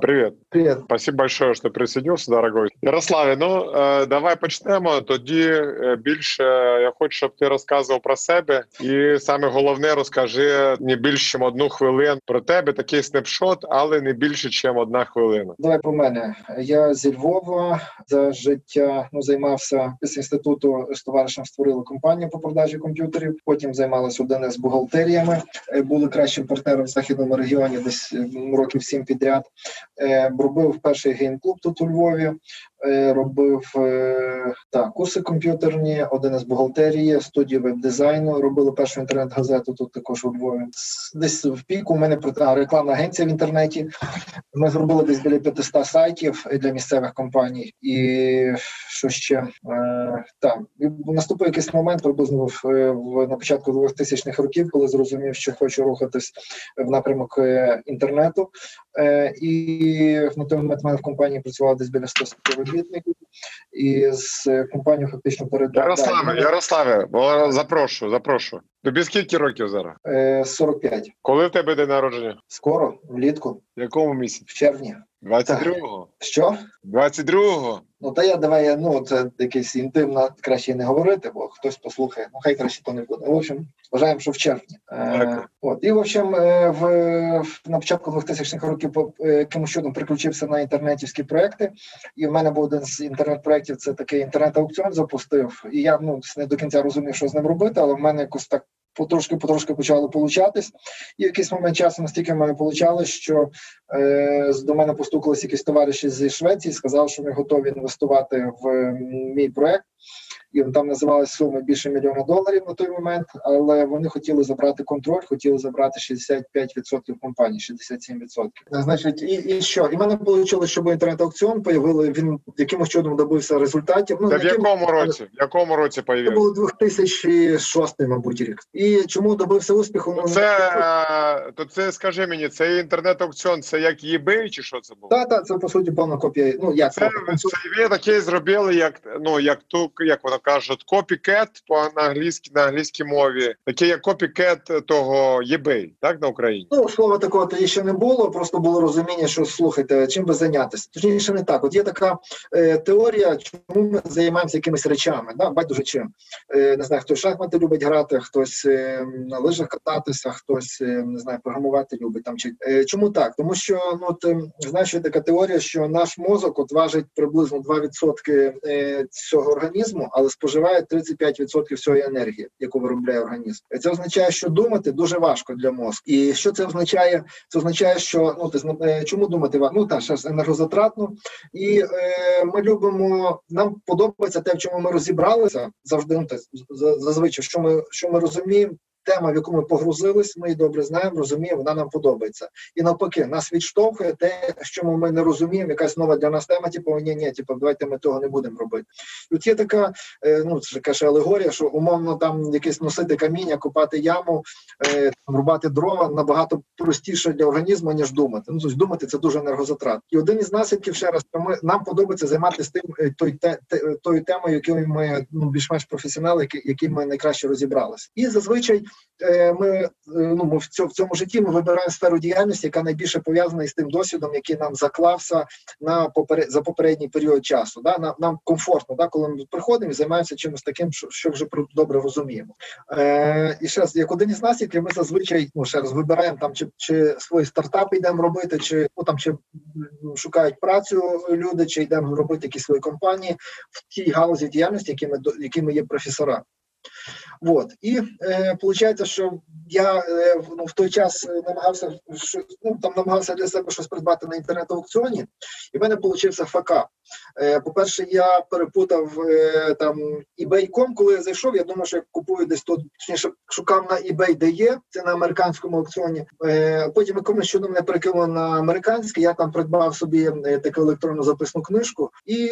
Привет. Привет. Спасибо большое, що присоединився, дорогой. Ярославе, ну е, давай почнемо. Тоді е, більше я хочу, щоб ти розказував про себе, і саме головне розкажи не більше ніж одну хвилину про тебе. Такий снапшот, але не більше, ніж одна хвилина. Давай про мене. Я зі Львова за життя ну займався після інституту з товаришем створили компанію по продажі комп'ютерів. Потім займалася один з бухгалтеріями. Е, Були кращим партнером в західному регіоні, десь років сім підряд. Е, Робив перший гейм-клуб тут у Львові. Е, Робив е, так, курси комп'ютерні, один із бухгалтерії, студію веб-дизайну. Робили першу інтернет-газету тут також у Львові. Десь в піку у мене а, рекламна агенція в інтернеті. Ми зробили десь біля 500 сайтів для місцевих компаній, і що ще е, так і наступив якийсь момент приблизно в, в на початку 2000-х років, коли зрозумів, що хочу рухатись в напрямок е, інтернету. Е, і на той момент в мене в компанії працювало десь біля 100 співробітників, і з е, компанією фактично передав Ярославе, Ярославе, запрошую, запрошую. Тобі скільки років зараз? е, 45. Коли в тебе день народження? Скоро, влітку, В якому місяці? в червні. 22-го? Що? 22-го? Ну та я давай я ну це якесь інтимно краще не говорити, бо хтось послухає. Ну хай краще то не буде. В общем, вважаємо, що в червні. Е, от і в общем, е, в, в на початку 2000-х років по- е, якимось чудом приключився на інтернетівські проекти. І в мене був один з інтернет-проєктів, це такий інтернет-аукціон запустив. І я ну не до кінця розумів, що з ним робити, але в мене якось так. Потрошки потрошки почало получатись, і в якийсь момент часу настільки в мене получалось, що е, до мене постукались якісь товариші зі Швеції, сказав, що вони готові інвестувати в мій проект. І там називалась сума більше мільйона доларів на той момент, але вони хотіли забрати контроль, хотіли забрати 65% компанії, 67%. Значить, і, і що? І мене вийшло, щоб інтернет-аукціон появили. Він якимось чудом добився результатів. Ну Це в якому році? В якому році це появився? було 2006, мабуть, рік. І чому добився успіху? Ну, Це, то це скажи мені, це інтернет-аукціон, це як eBay чи що це було? та, та, це по суті повна копія. Ну як Це, це? це ви таке зробили, як ну як ту, як вона кажуть, копікет по англійській на англійській мові. Таке як копікет того eBay, так на Україні. Ну, слова такого тоді ще не було, просто було розуміння, що слухайте, чим би зайнятися. Точніше, не так. От є така е, теорія, чому ми займаємося якимись речами, да? байдуже чим. Е, не знаю, хтось шахмати любить грати, хтось е, на лижах кататися, хтось е, не знаю, програмувати любить там. Чи е, чому так? Тому що ну от, е, знаєш, є така теорія, що наш мозок от важить приблизно 2% е, цього організму, але споживає 35% всієї енергії, яку виробляє організм. Це означає, що думати дуже важко для мозку. І що це означає? Це означає, що ну ти е, чому думати Ну та ж енергозатратно, і е, ми любимо. Нам подобається те, в чому ми розібралися завжди. Ну, зазвичай, що ми що ми розуміємо. Тема, в яку ми погрузились, ми її добре знаємо, розуміємо, вона нам подобається. І навпаки, нас відштовхує те, що ми не розуміємо, якась нова для нас тема, типу, ні, ні, типу, давайте ми того не будемо робити. І от є така, е, ну це каже алегорія, що умовно там якесь носити каміння, копати яму, е, рубати дрова набагато простіше для організму, ніж думати. Ну тобто думати це дуже енергозатрат. І один із наслідків ще раз, ми нам подобається займатися тим е, той те, тою темою, якою ми ну більш-менш професіонали, які, які ми найкраще розібралися. І зазвичай ми е, ну в цьому, житті ми вибираємо сферу діяльності, яка найбільше пов'язана із тим досвідом, який нам заклався на поперед за попередній період часу. Да? Нам, нам комфортно, да? коли ми приходимо і займаємося чимось таким, що, що вже добре розуміємо. Е, і ще раз, як один із наслідків, ми зазвичай ну ще раз вибираємо там, чи, чи свої стартапи йдемо робити, чи ну там чи шукають працю люди, чи йдемо робити якісь свої компанії в тій галузі діяльності, які ми до- які ми є професора. Вот. І е, виходить, що я е, в- ну, в той час е, намагався що, ну, там намагався для себе щось придбати на інтернет-аукціоні, і в мене получився ФК. Е, по-перше, я перепутав е, там eBay.com, коли я зайшов, я думав, що я купую десь тут, точніше, шукав на eBay, де є, це на американському аукціоні. Е, потім якомусь чудом мене перекинуло на американський, я там придбав собі е, таку електронну записну книжку і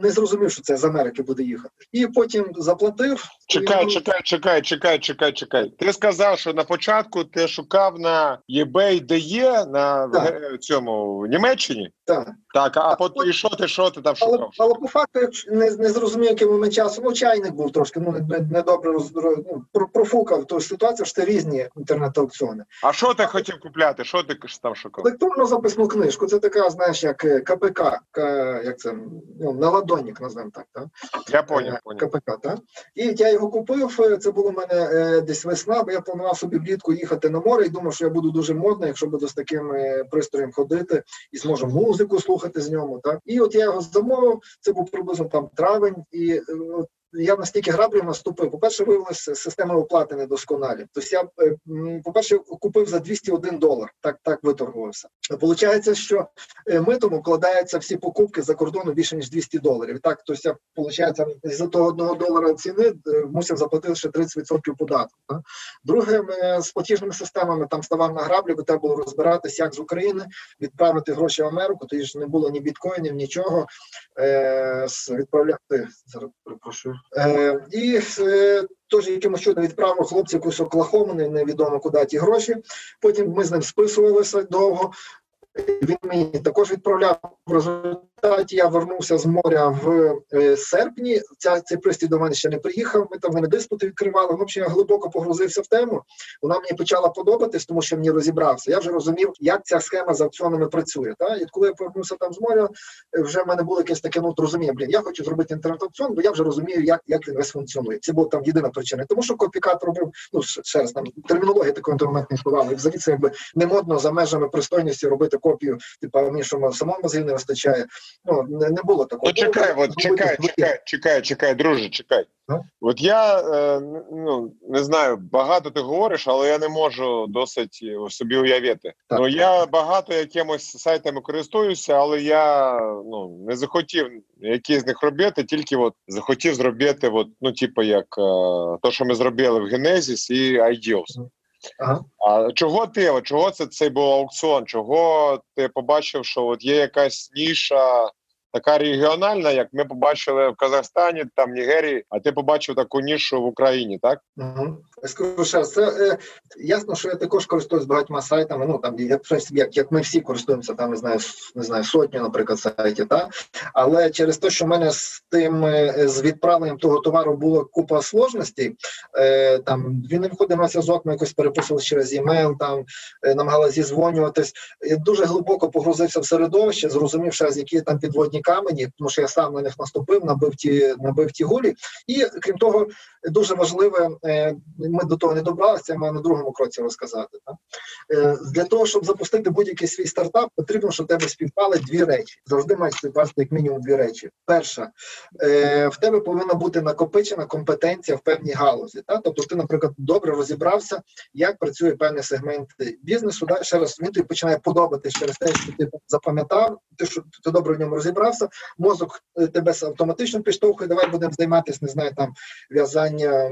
не зрозумів, що це з Америки буде їхати. І потім заплатив. Чекай, і, чекай, чекай, чекай, чекай, чекай. Ти сказав, що на початку ти шукав на eBay, де є на Так. цьому в Німеччині. Так. Так, а потім і що ти, що ти там Але, шукав? але по факту я не, не зрозумів, який момент часу. Ну, чайник був трошки, ну недобре роз, роз- ну, про- профукав ту ситуацію, що це різні інтернет-аукціони. А що ти хотів купляти? Що ти там шукав? Електронну записну книжку це така, знаєш, як е, КПК, К- як це ну, наладонник, назвемо так. так? Я поняв, Е, поняв. КПК, так? І я його купив. е, Це було в мене е, десь весна, бо я планував собі влітку їхати на море і думав, що я буду дуже модний, якщо буду з таким пристроєм ходити і зможу музику слухати з ньому. Так? І от я його замовив. Це був приблизно там травень, і е, от я настільки граблів наступив. По-перше, виявилося, системи оплати недосконалі. Тобто я, е, по-перше, купив за 201 долар. Так, так виторгувався. Получається, що е, митом укладаються всі покупки за кордону більше ніж 200 доларів. Так, тобто я, получається, за того одного долара ціни е, мусив заплатити ще 30% податку. Так? Друге, з платіжними системами там ставав на граблі, бо треба було розбиратися, як з України відправити гроші в Америку. Тоді ж не було ні біткоїнів, нічого. Е, відправляти зараз перепрошую. Е, і е, теж якимось чудом відправив хлопцю якусь Оклахому, невідомо куди ті гроші. Потім ми з ним списувалися довго. Він мені також відправляв. В я вернувся з моря в е, серпні. Ця цей пристрій до мене ще не приїхав. Ми там в мене диспути відкривали. В общем, я глибоко погрузився в тему. Вона мені почала подобатись, тому що мені розібрався. Я вже розумів, як ця схема з аукціонами працює. Та і коли я повернувся там з моря, е, вже в мене було якесь таке ну, розуміння. Блін, я хочу зробити інтернет-аукціон, бо я вже розумію, як, як він весь функціонує. Це була там єдина причина. Тому що копікат робив, ну ще раз там термінологія такої той не. І взагалі це якби не модно за межами пристойності робити копію, типу, мені що самому мозгів не вистачає. Ну не, не було такого. Ну чекай, от чекай, чекай, чекай, чекай, друже, чекай. А? От я е, ну не знаю, багато ти говориш, але я не можу досить е, собі уявити. Так. Ну я багато якимось сайтами користуюся, але я ну не захотів які з них робити, тільки от захотів зробити, от, ну, типу, як е, то, що ми зробили в Genesis і Ideals. Ага. А чого ти? Чого це цей був аукціон? Чого ти побачив, що от є якась ніша така регіональна, як ми побачили в Казахстані, там Нігерії, а ти побачив таку нішу в Україні, так? Скажу ще це е, ясно, що я також користуюсь багатьма сайтами. Ну там як, як, як ми всі користуємося, там не знаю, не знаю, сотню, наприклад, сайтів. Та? Але через те, що в мене з тим е, з відправленням того товару було купа сложностей, е, там він не виходив на зв'язок, ми якось переписувалися через e-mail, там е, намагалися зізвонюватись. Я дуже глибоко погрузився в середовище, зрозумів раз, які там підводні камені, тому що я сам на них наступив, набив ті, набив ті гулі. І крім того, дуже важливе, е, ми до того не добралися, я маю на другому кроці розказати. Так? Е, Для того, щоб запустити будь-який свій стартап, потрібно, щоб в тебе співпали дві речі. Завжди мають співпасти як мінімум дві речі. Перша, е, в тебе повинна бути накопичена компетенція в певній галузі. Так? Тобто, ти, наприклад, добре розібрався, як працює певний сегмент бізнесу. Да? Ще раз він тобі починає подобатись через те, що ти запам'ятав, ти що ти добре в ньому розібрався. Мозок е, тебе автоматично підштовхує. Давай будемо займатися, не знаю, там в'язання,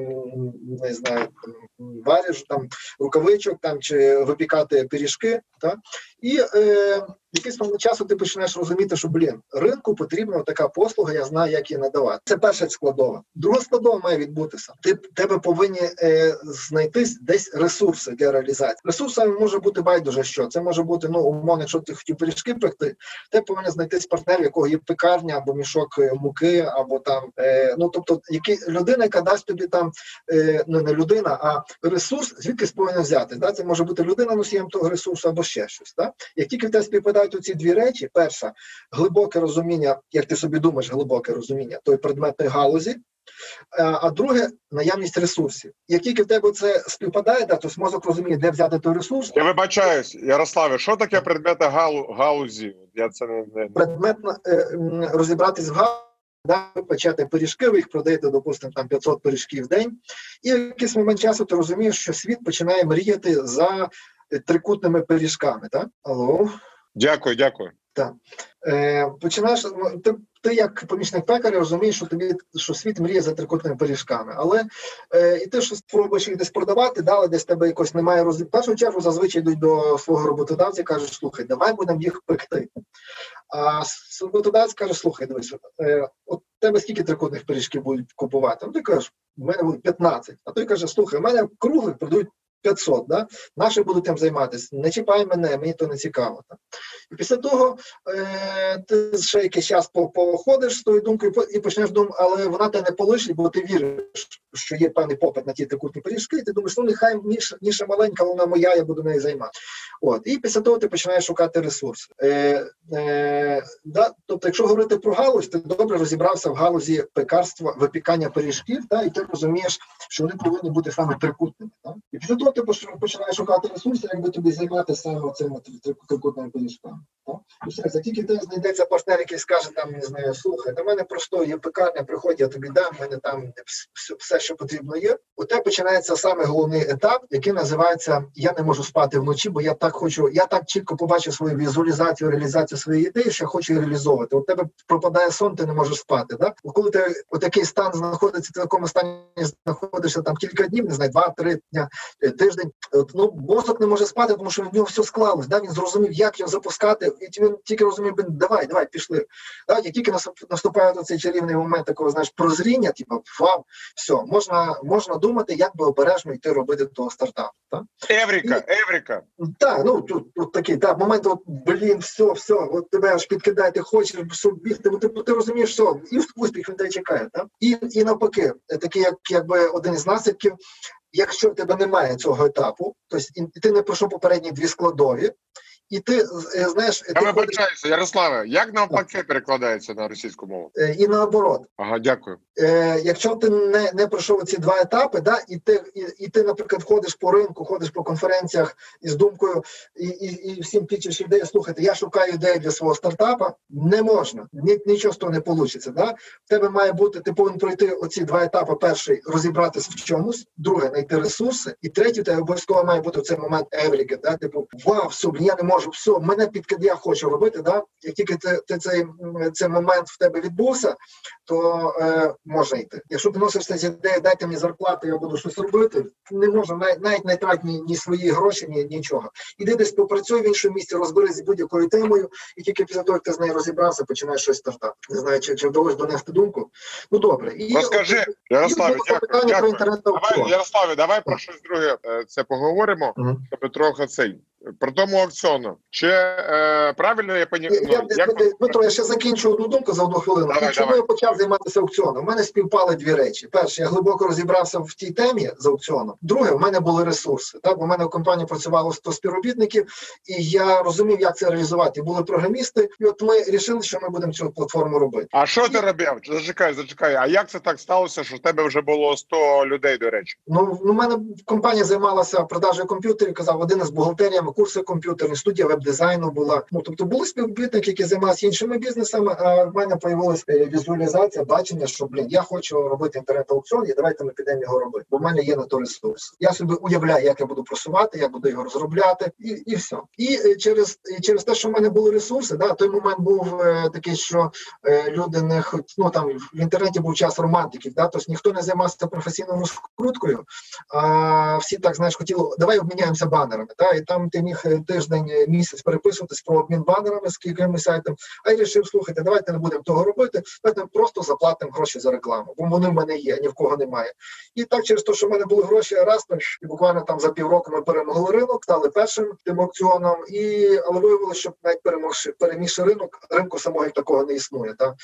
не знаю, варіж, там рукавичок там чи випікати пиріжки. Так? І е, якийсь момент часу ти починаєш розуміти, що блін, ринку потрібна така послуга, я знаю, як її надавати. Це перша складова. Друга складова має відбутися. Ти тебе повинні е, знайти десь ресурси для реалізації. Ресурсами може бути байдуже що. Це може бути ну умовно, якщо ти хотів пиріжки пекти, ти повинен знайтись партнер, в якого є пекарня або мішок е, муки, або там е, ну тобто, які людина, яка дасть тобі там е, ну не людина, а ресурс, звідкись повинен взяти. Да? Це може бути людина носієм того ресурсу або ще щось. Да? Як тільки в тебе співпадають оці дві речі, перша глибоке розуміння, як ти собі думаєш, глибоке розуміння тої предметної галузі. А а друге наявність ресурсів. Як тільки в тебе це співпадає, да, то мозок розуміє, де взяти той ресурс. Я вибачаюсь, Ярославе, що таке предмети галу, галузі? Я це не, не... предметно е, розібратись в галузі, да, ви печете пиріжки, ви їх продаєте, допустимо, там 500 пиріжків в день, і в якийсь момент часу ти розумієш, що світ починає мріяти за е, трикутними пиріжками. Так? Алло. Дякую, дякую. Е, починаєш ну, ти, ти як помічник пекаря розумієш, що тобі що світ мріє за трикутними пиріжками, але е, і ти що спробуєш їх десь продавати, далі десь тебе якось немає роз... В першу чергу зазвичай йдуть до свого роботодавця і кажуть, слухай, давай будемо їх пекти. А роботодавець каже, слухай, дивись, е, от тебе скільки трикутних пиріжків будуть купувати? Ну, ти кажеш, в мене буде 15. А той каже, слухай, в мене круглих продають 500, да? наші будуть тим займатися. Не чіпай мене, мені то не цікаво. Так? І після того е, ти ще якийсь час походиш з тою думкою і почнеш думати, але вона тебе не полишить, бо ти віриш, що є певний попит на ті трикутні пиріжки, і ти думаєш, ну нехай ніша, ніша маленька, вона моя, я буду нею займатися. От. І після того ти починаєш шукати ресурси. Е, е, да? Тобто, якщо говорити про галузь, ти добре розібрався в галузі пекарства, випікання пиріжків, да? і ти розумієш, що вони повинні бути саме трикутними. Да? І після того ти починаєш шукати ресурси, як би тобі займатися саме цими три- три- трикутними пиріжками. Да? І все, за тільки ти знайдеться партнер, який скаже, там, не знаю, слухай, до мене просто є пекарня, приходь, я тобі дам, в мене там все, що потрібно є. У тебе починається саме головний етап, який називається Я не можу спати вночі, бо я так хочу, я так чітко побачив свою візуалізацію, реалізацію своєї ідеї, що я хочу її реалізовувати. У тебе пропадає сон, ти не можеш спати. Да? Коли ти у такий стан знаходиться, ти в такому стані знаходишся там кілька днів, не знаю, два-три дня, е, тиждень. От, ну мозок не може спати, тому що в нього все склалось. Да? Він зрозумів, як його запускати, і він тільки розумів, давай, давай, пішли. Да? Як тільки наступ- наступає цей чарівний момент такого, знаєш, прозріння, типу, вау, все, можна, можна думати, як би обережно йти робити того стартапу. Так? Еврика, Еврика. Так, ну тут, тут такий так, момент, от, блін, все, все, от тебе аж підкидає, ти хочеш щоб бігти, бо ти, ти розумієш, все, і успіх він тебе чекає. Так? І, і навпаки, е, такий, як якби один із наслідків, якщо в тебе немає цього етапу, тобто ти не пройшов попередні дві складові, і ти е, знаєш, ти Я ходиш, Ярославе, як навпаки перекладається на російську мову? е, і наоборот. Ага, дякую. Е, якщо ти не, не пройшов ці два етапи, да, і ти, і, і ти, наприклад, ходиш по ринку, ходиш по конференціях із думкою, і, і, і всім пічеш ідеї, слухайте, я шукаю ідеї для свого стартапа, не можна, ні, нічого з того не вийде. Да? В тебе має бути, ти повинен пройти оці два етапи. Перший розібратися в чомусь, друге знайти ресурси, і третій, у тебе обов'язково має бути цей момент евріки, да? типу, вау, блін, я не можу, все, мене підкид, я хочу робити. Да? Як тільки ти, ти цей, цей момент в тебе відбувся, то е, можна йти. Якщо ти носишся з ідеєю, дайте мені зарплату, я буду щось робити, не можна навіть, навіть не трать ні, ні свої гроші, ні нічого. Іди десь попрацюй в іншому місці, розберись з будь-якою темою, і тільки після того, як ти з нею розібрався, починаєш щось стартати. Не знаю, чи, чи вдалося донести думку. Ну добре. І, Розкажи, і дякую. дякую. інтернет Давай. Ярославе, давай про щось друге е, це поговоримо. Тобто трохи цей. Про тому аукціону. Чи е, правильно я поні... Я, ну, як... Дмитро, я ще закінчу одну думку за одну хвилину. Давай, Чому давай. я почав займатися аукціоном? У мене співпали дві речі. Перше, я глибоко розібрався в тій темі з аукціоном. Друге, в мене були ресурси. Так, у мене в компанії працювало 100 співробітників, і я розумів, як це реалізувати. Були програмісти, і от ми вирішили, що ми будемо цю платформу робити. А що ти робив? Зачекай, зачекай. А як це так сталося, що в тебе вже було 100 людей, до речі? Ну, у мене компанія займалася продажею комп'ютерів, казав, один із бухгалтеріями, курси комп'ютерні, студія веб-дизайну була. Ну, тобто були співробітники, які займалися іншими бізнесами, а в мене появилася візуалізація, бачення, що, блін, я хочу робити інтернет-аукціон, і давайте ми підемо його робити, бо в мене є на то ресурс. Я собі уявляю, як я буду просувати, як буду його розробляти, і, і все. І е, через, і через те, що в мене були ресурси, да, той момент був е, такий, що е, люди не хот... ну там в інтернеті був час романтиків, да, тобто ніхто не займався професійною розкруткою, а всі так знаєш, хотіли, давай обміняємося банерами. Та, і там ти міг е, тиждень, е, місяць переписуватись про обмін банерами з якимось сайтом. А я вирішив, слухайте, давайте не будемо того робити, давайте просто заплатимо гроші за рекламу, бо вони в мене є, ні в кого немає. І так через те, що в мене були гроші, раз і буквально там за півроку ми перемогли ринок, стали першим тим аукціоном, і але виявилося, що навіть перемогши перемігши ринок, ринку самого такого не існує. Та?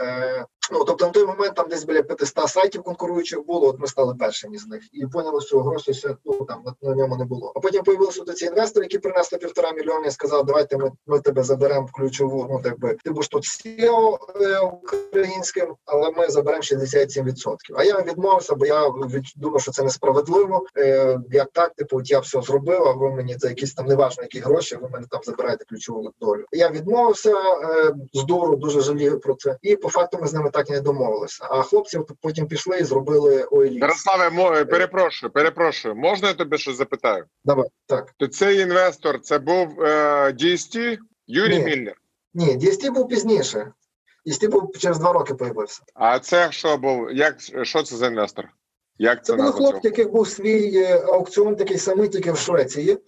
Е, ну, тобто на той момент там десь біля 500 сайтів конкуруючих було, от ми стали першими з них. І поняли, що грошей ну, там, на, ньому не було. А потім появилися ці інвестори, які принесли півтора мільйона і сказали, давайте ми, ми тебе заберемо в ключову, ну так би, ти будеш тут SEO е, українським, але ми заберемо 67%. А я відмовився, бо я думав, що це несправедливо. Е, як так, типу, от я все зробив, а ви мені за якісь там неважно, які гроші, ви мене там забираєте ключову долю. Я відмовився е, з дуже жалію про це. І по факту ми з ними так і не домовилися. А хлопці потім пішли і зробили OLX. Ярославе, перепрошую, перепрошую. Можна я тобі щось запитаю? Давай так. То цей інвестор це був е, DST Юрій Ні. Міллер. Ні, DST був пізніше. DST був через два роки появився. А це що був? Як що це за інвестор? Як це, Це були хлопці, яких був свій е, аукціон, такий самий, тільки в Швеції.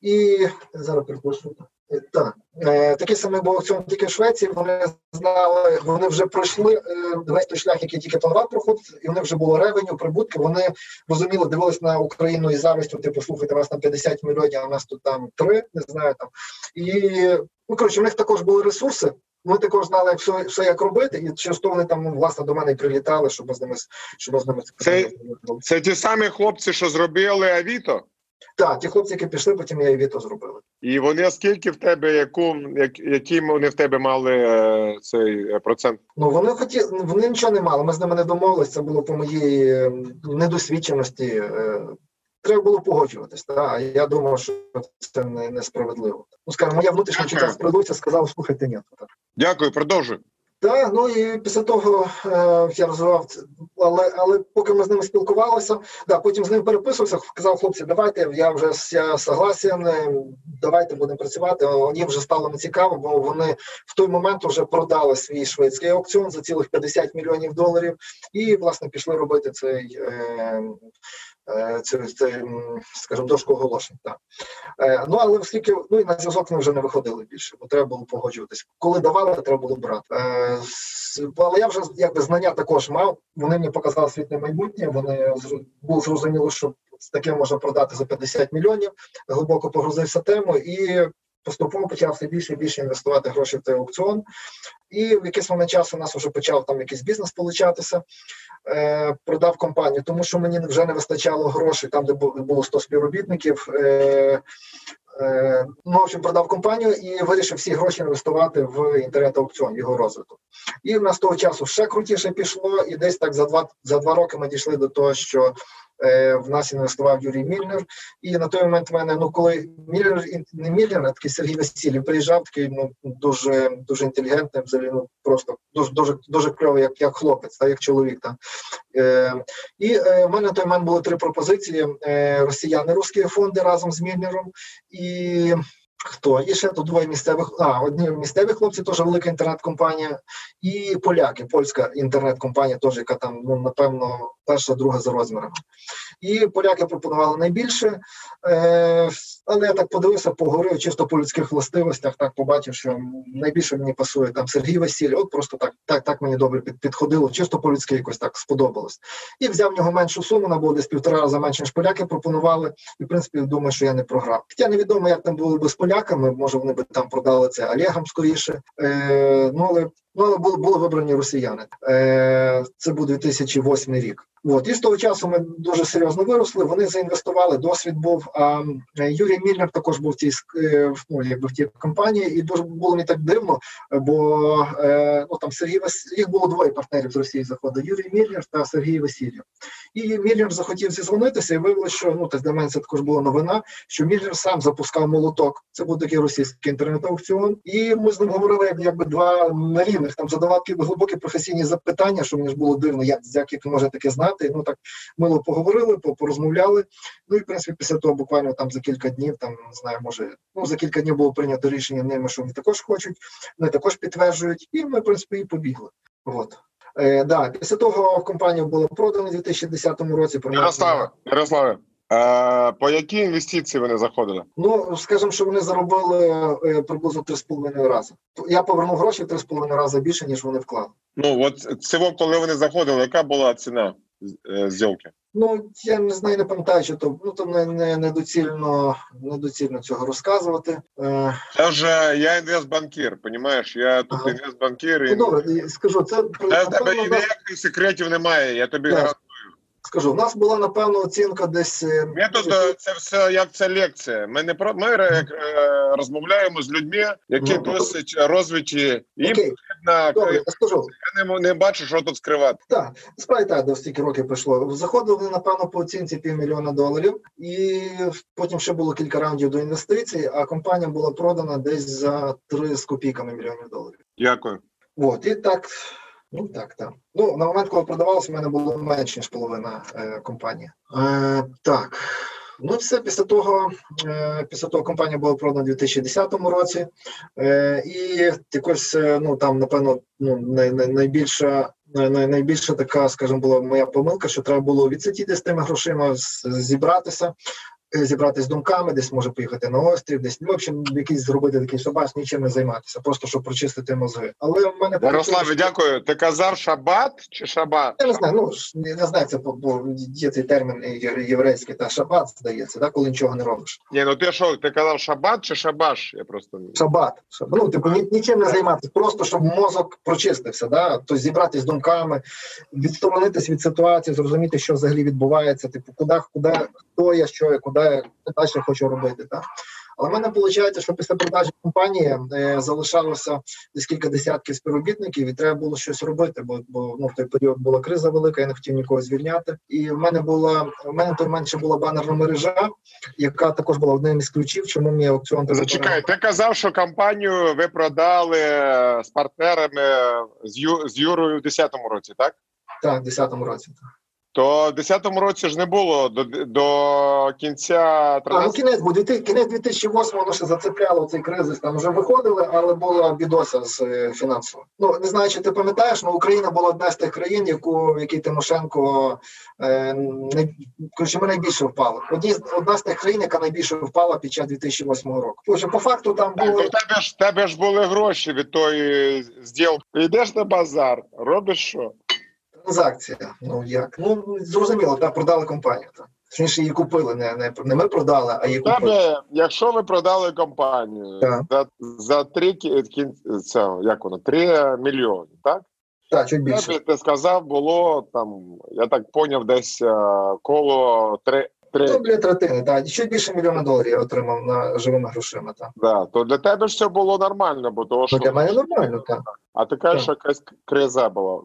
І зараз перепрошую. Е, Так, Е, такий самий був аукціон тільки в Швеції. Вони знали, вони вже пройшли е, весь той шлях, який тільки планував проходити, і вони вже було ревеню, прибутки. Вони розуміли, дивились на Україну і завистю, типу, слухайте, у вас там 50 мільйонів, а у нас тут там 3, не знаю там. І ну коротше, в них також були ресурси. Вони також знали, як все, все як робити, і через то вони там ну, власне до мене і прилітали, щоб з ними щоб з ними Це- Це ті самі хлопці, що зробили Авіто, так, ті хлопці, які пішли, потім я і Віто зробили. і вони скільки в тебе, яку як, які вони в тебе мали е, цей е, процент? Ну вони хотіли, вони нічого не мали. Ми з ними не домовились. Це було по моїй е, недосвідченості. Е, Треба було погоджуватись. Та? А я думав, що це не, несправедливо. Ну скажімо, моя внутрішня Ага. чуття справедливості сказала, слухайте, ні. Так. Дякую, продовжуй. Так, ну і після того е, я розвивав але, але поки ми з ними спілкувалися, да, потім з ним переписувався, казав хлопці, давайте, я вже я согласен, е, давайте будемо працювати. Їм вже стало нецікаво, бо вони в той момент вже продали свій шведський аукціон за цілих 50 мільйонів доларів, і власне пішли робити цей. Е, Це, це, м, скажімо, дошку оголошень. Так. Е, ну, але оскільки ну, і на зв'язок ми вже не виходили більше, бо треба було погоджуватись. Коли давали, треба було брати. Е, але я вже якби знання також мав. Вони мені показали світне майбутнє. Вони було зрозуміло, що таке можна продати за 50 мільйонів. Глибоко погрузився тему і. Поступово почав все більше і більше інвестувати гроші в той аукціон, і в якийсь момент часу у нас вже почав там якийсь бізнес получатися. Е, продав компанію, тому що мені вже не вистачало грошей там, де було 100 співробітників. Е, Е, ну, в общем, продав компанію і вирішив всі гроші інвестувати в інтернет-аукціон, його розвиток. І в нас того часу ще крутіше пішло, і десь так за два, за два роки ми дійшли до того, що е, в нас інвестував Юрій Мільнер. І на той момент в мене, ну коли Мільнер, не Мільнер, а такий Сергій Васильєв приїжджав, такий ну дуже дуже інтелігентний, взагалі ну просто дуже дуже дуже кльовий, як, як хлопець, та як чоловік. Та. Е, і е, в мене на той момент були три пропозиції: е, росіяни, русські фонди разом з Мільнером і. Хто? І ще тут двоє місцевих, а одні місцеві хлопці, теж велика інтернет-компанія, і поляки, польська інтернет-компанія, теж, яка там, ну, напевно, перша, друга за розмірами. І поляки пропонували найбільше, е, але я так подивився, поговорив чисто по людських властивостях, так побачив, що найбільше мені пасує там Сергій Василь, от просто так, так, так мені добре під, підходило, чисто по-людськи якось так сподобалось. І взяв в нього меншу суму, вона була десь півтора рази менше, ніж поляки пропонували. І в принципі думаю, що я не програв. Хоча невідомо, як там було би з поляками. Може, вони би там продали це Олегам скоріше. Е, ну але ну були, були вибрані росіяни. Е, це був 2008 рік. От і з того часу ми дуже серйозно виросли. Вони заінвестували. Досвід був. А Юрій Мільнер також був в цій е, ну, якби в тій компанії, і дуже було мені так дивно, бо е, ну там Сергій Вас... їх було двоє партнерів з Росії заходу: Юрій Мільнер та Сергій Васильєв. І Мільнер захотів зізвонитися, і виявилося, що ну так для мене це також була новина, що Мільнер сам запускав молоток. Це був такий російський інтернет-аукціон. І ми з ним говорили якби два на рівних, там задавав такі глибокі професійні запитання, що мені ж було дивно, як, як може таке знати. Ну так мило поговорили, порозмовляли. Ну і в принципі, після того буквально там за кілька днів, там не знаю, може, ну за кілька днів було прийнято рішення ними, що вони також хочуть, вони також підтверджують, і ми, в принципі, і побігли. От. Е, да, після того компанія була продана у 2010 році. Ярославе, Ярославе, е, по які інвестиції вони заходили? Ну, скажімо, що вони заробили е, приблизно 3,5 рази. Я повернув гроші в 3,5 рази більше, ніж вони вклали. Ну от цього, коли вони заходили, яка була ціна е, зділки? Ну, я не знаю, не пам'ятаю, що то ну то не, не недоцільно, недоцільно цього розказувати. Е, Я вже я інвестбанкір, понімаєш? Я тут Ага. інвестбанкір ну, і добре, скажу, це в тебе ніяких секретів немає. Я тобі гарантую. Скажу, в нас була напевно оцінка десь. е, Метод це все як це лекція. Ми не про ми е, е, розмовляємо з людьми, які Ну, досить розвиті. Їм Окей, потрібно добре, я скажу. я не, не бачу, що тут скривати. Так, справді так, до стільки років пройшло. Заходили вони, напевно, по оцінці півмільйона доларів, і потім ще було кілька раундів до інвестицій, а компанія була продана десь за 3 з копійками мільйонів доларів. Дякую. От, і так, ну так, так. Ну, на момент, коли продавалося, в мене було менше, ніж половина е, компанії. Е, так. Ну, все після того, е, після того компанія була продана у 2010 році, е, і якось, е, ну там, напевно, ну, най, най, найбільша, най, най, найбільша така, скажімо, була моя помилка, що треба було відсидіти з тими грошима, зібратися. Зібратися з думками, десь може поїхати на острів, десь ну, в общем, якийсь зробити такий шабаш, нічим не займатися, просто щоб прочистити мозги. Але в мене Ярославе, дякую. Ти казав шабат чи шабат? Я не знаю, ну не знаю, це бо- є цей термін єврейський та шабат, здається, да, коли нічого не робиш. Ні, ну ти що, ти казав шабат чи шабаш? Я просто Шабат. Шабат. Ну, типу, ні, нічим не займатися, просто щоб мозок прочистився, да? тобто зібратися з думками, відсторонитись від ситуації, зрозуміти, що взагалі відбувається, типу, куди, куди, хто я, що я, куди я далі хочу робити. Да? Але в мене виходить, що після продажі компанії е, залишалося десь кілька десятків співробітників, і треба було щось робити, бо, бо ну, в той період була криза велика, я не хотів нікого звільняти. І в мене була в мене той момент була банерна мережа, яка також була одним із ключів, чому мій аукціон так Зачекай, ти казав, що компанію ви продали з партнерами з, Ю, з Юрою в 10-му році, так? Так, в 10-му році. То в 10-му році ж не було до, до кінця А, ну 13 кінець, бо дві- кінець 2008 воно ще зацепляло цей кризис. Там вже виходили, але була бідося з е, фінансово. Ну не знаю, чи ти пам'ятаєш, але Україна була одна з тих країн, яку в якій Тимошенко е, не коротше, ми найбільше впали. Одні з- одна з тих країн, яка найбільше впала під час 2008 року. Отже, по факту там було в тебе ж тебе ж були гроші від тої зділки. Йдеш на базар, робиш що? Транзакція. Ну як? Ну зрозуміло, так продали компанію. Так. Точніше, її купили. Не, не, не ми продали, а її В купили. тебе, якщо ви продали компанію Так. за, за три кінця, це, як воно, 3 мільйони, так? Так, чуть більше. Тебе, ти сказав, було там, я так поняв, десь е, коло 3, Ну, 3 біля третини, так. Ще більше мільйона доларів я отримав на живими грошима. Так. да. то для тебе ж все було нормально, бо того, що для мене нормально, так. а ти кажеш, що Так. якась криза була,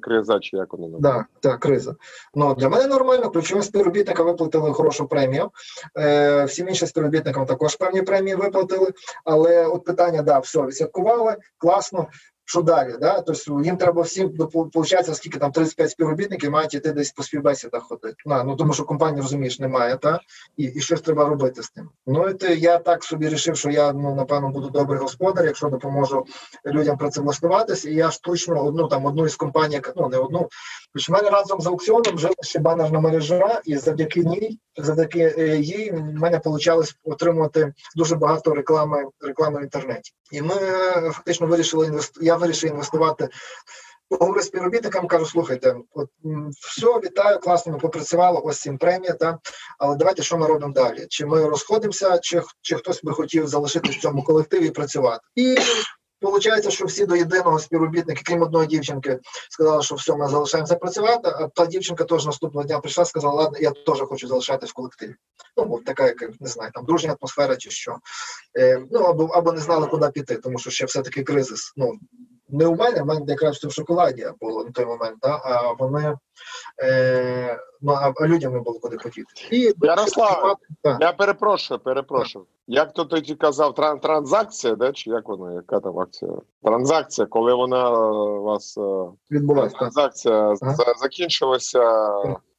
криза чи як воно називається? Да, так, криза. Ну для мене нормально. Ключовим співробітникам виплатили хорошу премію. Е, всім іншим співробітникам також певні премії виплатили. Але от питання, да, все, відсвяткували, класно. Що далі? Да? Тобто їм треба всім ну, по- скільки там 35 співробітників мають іти десь по співбесідах ходити. На, ну тому що компанії розумієш, немає, та і, і щось треба робити з тим. Ну і я так собі вирішив, що я ну напевно буду добрий господар, якщо допоможу людям працевлаштуватися. І я штучно одну там одну із компаній, яка- ну не одну, Тож в мене разом з аукціоном жила ще банерна мережа, і завдяки ній, завдяки е, їй, в мене вийшло отримувати дуже багато реклами, реклами в інтернеті. І ми е, фактично вирішили інвестувати. Вирішив інвестувати. Поговорив з співробітникам, кажу, слухайте, от все, вітаю, класно, ми попрацювали, ось цим премія, та але давайте що ми робимо далі? Чи ми розходимося, чи, чи хтось би хотів залишитися в цьому колективі і працювати? І Получається, що всі до єдиного співробітника, крім одної дівчинки, сказали, що все, ми залишаємося працювати. А та дівчинка теж наступного дня прийшла, сказала, ладно, я теж хочу залишатись в колективі. Ну, бо така, як не знаю, там дружня атмосфера чи що. Е, ну або або не знали, куди піти, тому що ще все-таки кризис. Ну не у мене, в мене якраз в шоколаді було на той момент, да? а вони е, ну а, людям не було куди хотіти. І Ярославе, Так. Я перепрошую, перепрошую. Як то тоді казав, тран- транзакція, да? чи як вона, яка там акція? Транзакція, коли вона е, у вас е, відбулася. Транзакція Ага. за- закінчилася,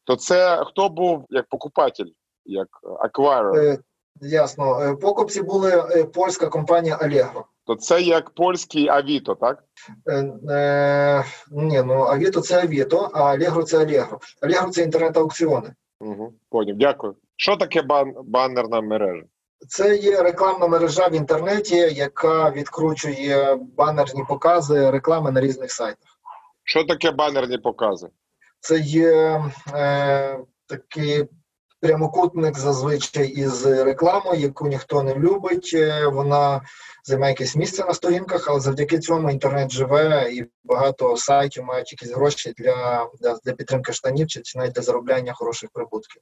то це хто був як покупатель, як acquirer? Е, Ясно. Е, Покупці були е, польська компанія Allegro. То це як польський Авіто, так? Е, е, ні, ну Авіто це Авіто, а Allegro це Allegro. Allegro це інтернет-аукціони. Угу. Поняв, дякую. Що таке бан- банерна мережа? Це є рекламна мережа в інтернеті, яка відкручує банерні покази реклами на різних сайтах. Що таке банерні покази? Це є е, такий прямокутник зазвичай із рекламою, яку ніхто не любить. Е, Вона займає якесь місце на сторінках, але завдяки цьому інтернет живе і багато сайтів мають якісь гроші для, для, підтримки штанів чи навіть для заробляння хороших прибутків.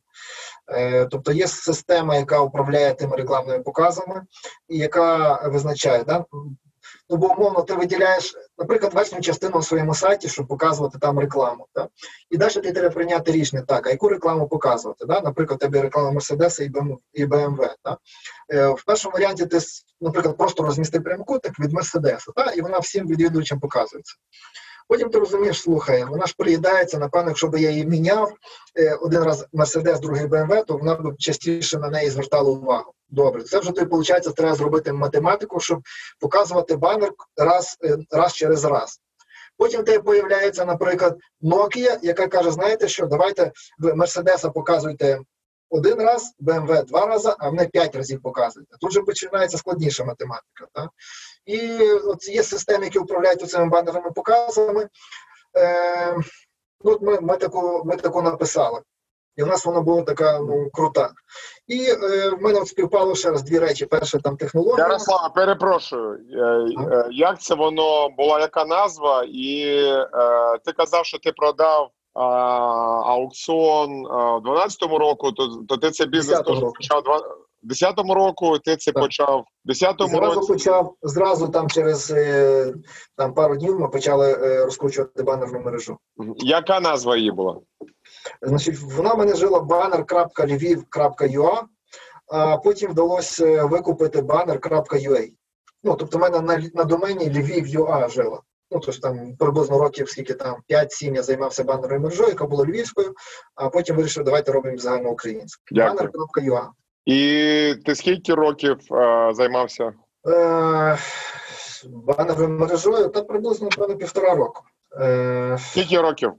Е, тобто є система, яка управляє тими рекламними показами, і яка визначає, да? Ну, бо умовно ти виділяєш, наприклад, верхню частину на своєму сайті, щоб показувати там рекламу. Так? І далі ти треба прийняти рішення, так, а яку рекламу показувати? Да? Наприклад, тебе реклама Мерседеса і BMW. І так? Е, в першому варіанті ти, наприклад, просто розмістив прямокутник від Мерседеса, так? і вона всім відвідувачам показується. Потім ти розумієш, слухай, вона ж приїдається, напевно, якщо б я її міняв е, один раз Мерседес, другий БМВ, то вона б частіше на неї звертала увагу. Добре, це вже тобі, виходить, треба зробити математику, щоб показувати банер раз, е, раз через раз. Потім тебе появляється, наприклад, Nokia, яка каже: знаєте що, давайте ви Мерседеса показуйте один раз, БМВ два рази, а мене п'ять разів показуєте. Тут же починається складніша математика. Так? І от є системи, які управляють цими банерними показами. Е, ну, от ми, ми, таку, ми таку написали. І в нас вона була така ну, крута. І е, в мене от співпало ще раз дві речі. Перше, там технологія. Ярослава, перепрошую. Е, е, Як це воно була яка назва? І е, ти казав, що ти продав а, аукціон в 12-му року, то, то ти цей бізнес теж почав два- в 10-му року, ти це Так. почав 10-му Зразу році. почав, зразу там через е, там, пару днів ми почали е, розкручувати банерну мережу. Яка назва її була? Значить, вона в мене жила banner.lviv.ua, а потім вдалося е, викупити banner.ua. Ну, тобто, в мене на, на домені Lviv.ua жила. Ну, тож там приблизно років, скільки там 5-7 я займався банерною мережою, яка була львівською, а потім вирішив, давайте робимо загальноукраїнську. Banner.ua. І ти скільки років е, займався? Е, банерною мережою, та приблизно, напевно, півтора року. Е, Скільки років?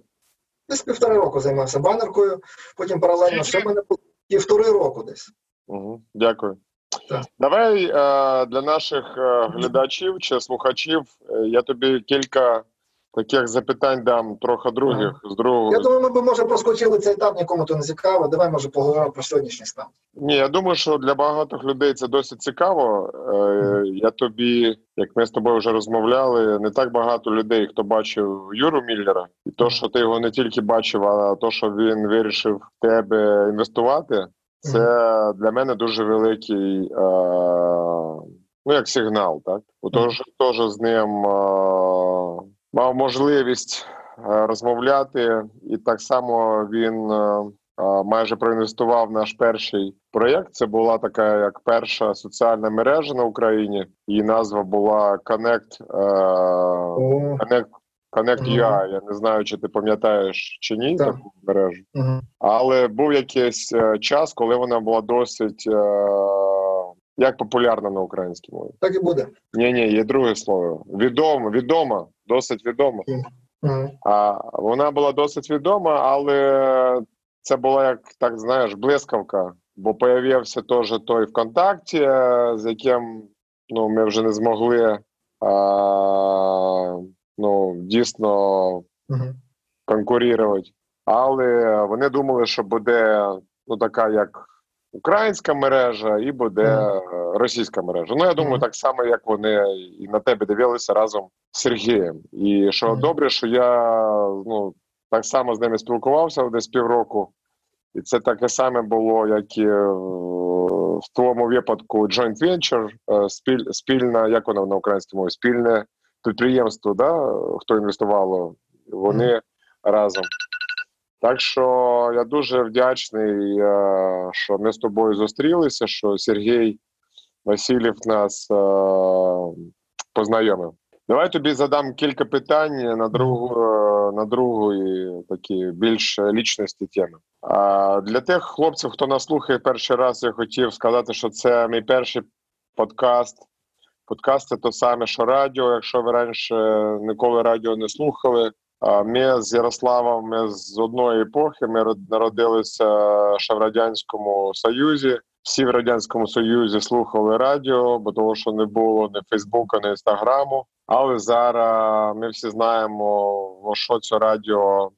Десь півтора року займався банеркою, потім паралельно ще мене півтори року десь. Угу, дякую. Так. Давай е, для наших е, глядачів чи слухачів е, я тобі кілька таких запитань дам, трохи других з другого. Я думаю, ми б може проскочили цей етап, нікому то не цікаво. Давай може поговоримо про сьогоднішній стан. Ні, я думаю, що для багатьох людей це досить цікаво. Е, я тобі, як ми з тобою вже розмовляли, не так багато людей, хто бачив Юру Міллера, і то, що ти його не тільки бачив, а то, що він вирішив в тебе інвестувати, це для мене дуже великий е, ну як сигнал, так? Бо теж з ним е, мав можливість е, розмовляти, і так само він. е, майже проінвестував наш перший проєкт. Це була така як перша соціальна мережа на Україні. Її назва була Connect, е, Connect, Connect. UA. Я не знаю, чи ти пам'ятаєш чи ні Так. таку мережу. Але був якийсь е, час, коли вона була досить е, як популярна на українській мові. Так і буде. Ні, ні, є друге слово. Відома, відома, досить відома. Угу. А вона була досить відома, але це була як так знаєш, блискавка. Бо появився теж той ВКонтакті, е, з яким ну, ми вже не змогли а, ну, дійсно конкурувати. Але вони думали, що буде ну, така як українська мережа, і буде російська мережа. Ну, я думаю, так само, як вони і на тебе дивилися разом з Сергієм. І що добре, що я ну, так само з ними спілкувався десь півроку. І це таке саме було, як і е, в твоєму випадку joint venture, е, спіль, спільна, як воно на українській мові, спільне підприємство, да, хто інвестувало, вони разом. Так що я дуже вдячний, е, що ми з тобою зустрілися, що Сергій Васильєв нас е, познайомив. Давай тобі задам кілька питань на другу, е, на другу такі більш лічності теми. А для тих хлопців, хто нас слухає перший раз, я хотів сказати, що це мій перший подкаст. Подкаст це то саме, що радіо. Якщо ви раніше ніколи радіо не слухали, ми з Ярославом ми з одної епохи. Ми род- народилися ще в радянському союзі. Всі в радянському союзі слухали радіо, бо того, що не було ні Фейсбука, ні інстаграму. Але зараз ми всі знаємо, що це радіо,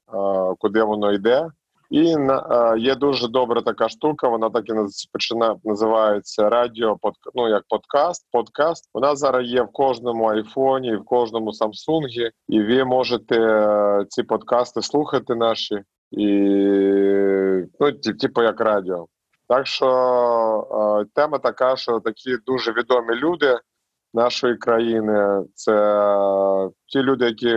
куди воно йде. І на- е, є дуже добра така штука. Вона так і наз- почина називається радіо, ну як подкаст. Подкаст. Вона зараз є в кожному айфоні, в кожному Самсунгі, і ви можете е, ці подкасти слухати наші, і ну, ті- типу як радіо. Так що е, тема така, що такі дуже відомі люди нашої країни це ті люди, які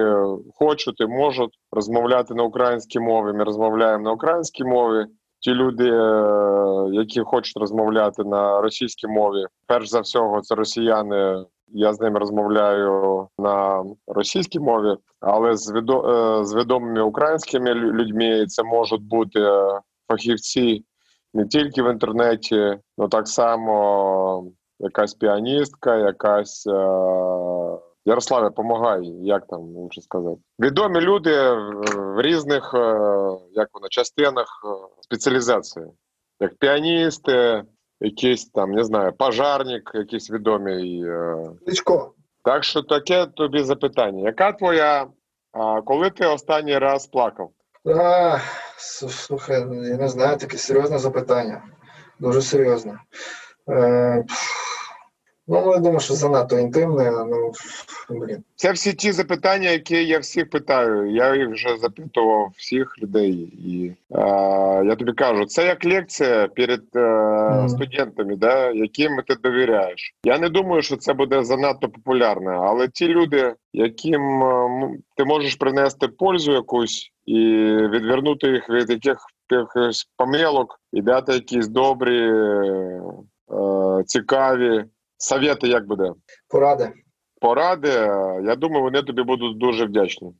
хочуть і можуть розмовляти на українській мові. Ми розмовляємо на українській мові. Ті люди, е, які хочуть розмовляти на російській мові, перш за всього, це росіяни. Я з ними розмовляю на російській мові, але з відо, е, з відомими українськими людьми це можуть бути е, фахівці не тільки в інтернеті, але так само якась піаністка, якась. Е... Ярославе, помагай, як там лучше сказати. Відомі люди в різних е, як воно, частинах е, спеціалізації. як піаністи, якийсь там, не знаю, пожарник, якийсь відомий. е. Кличко. Так що таке тобі запитання. Яка твоя, а, коли ти останній раз плакав? А, слухай, я не знаю, таке серйозне запитання. Дуже серйозне. Е, ну, я думаю, що занадто інтимне, ну, блін. Це всі ті запитання, які я всіх питаю. Я їх вже запитував всіх людей, і е, я тобі кажу, це як лекція перед е, Мгм. студентами, да, яким ти довіряєш. Я не думаю, що це буде занадто популярно, але ті люди, яким е, ти можеш принести пользу якусь і відвернути їх від яких якихось помилок і дати якісь добрі, цікаві совєти, як буде Поради. поради. е, Я думаю, вони тобі будуть дуже вдячні.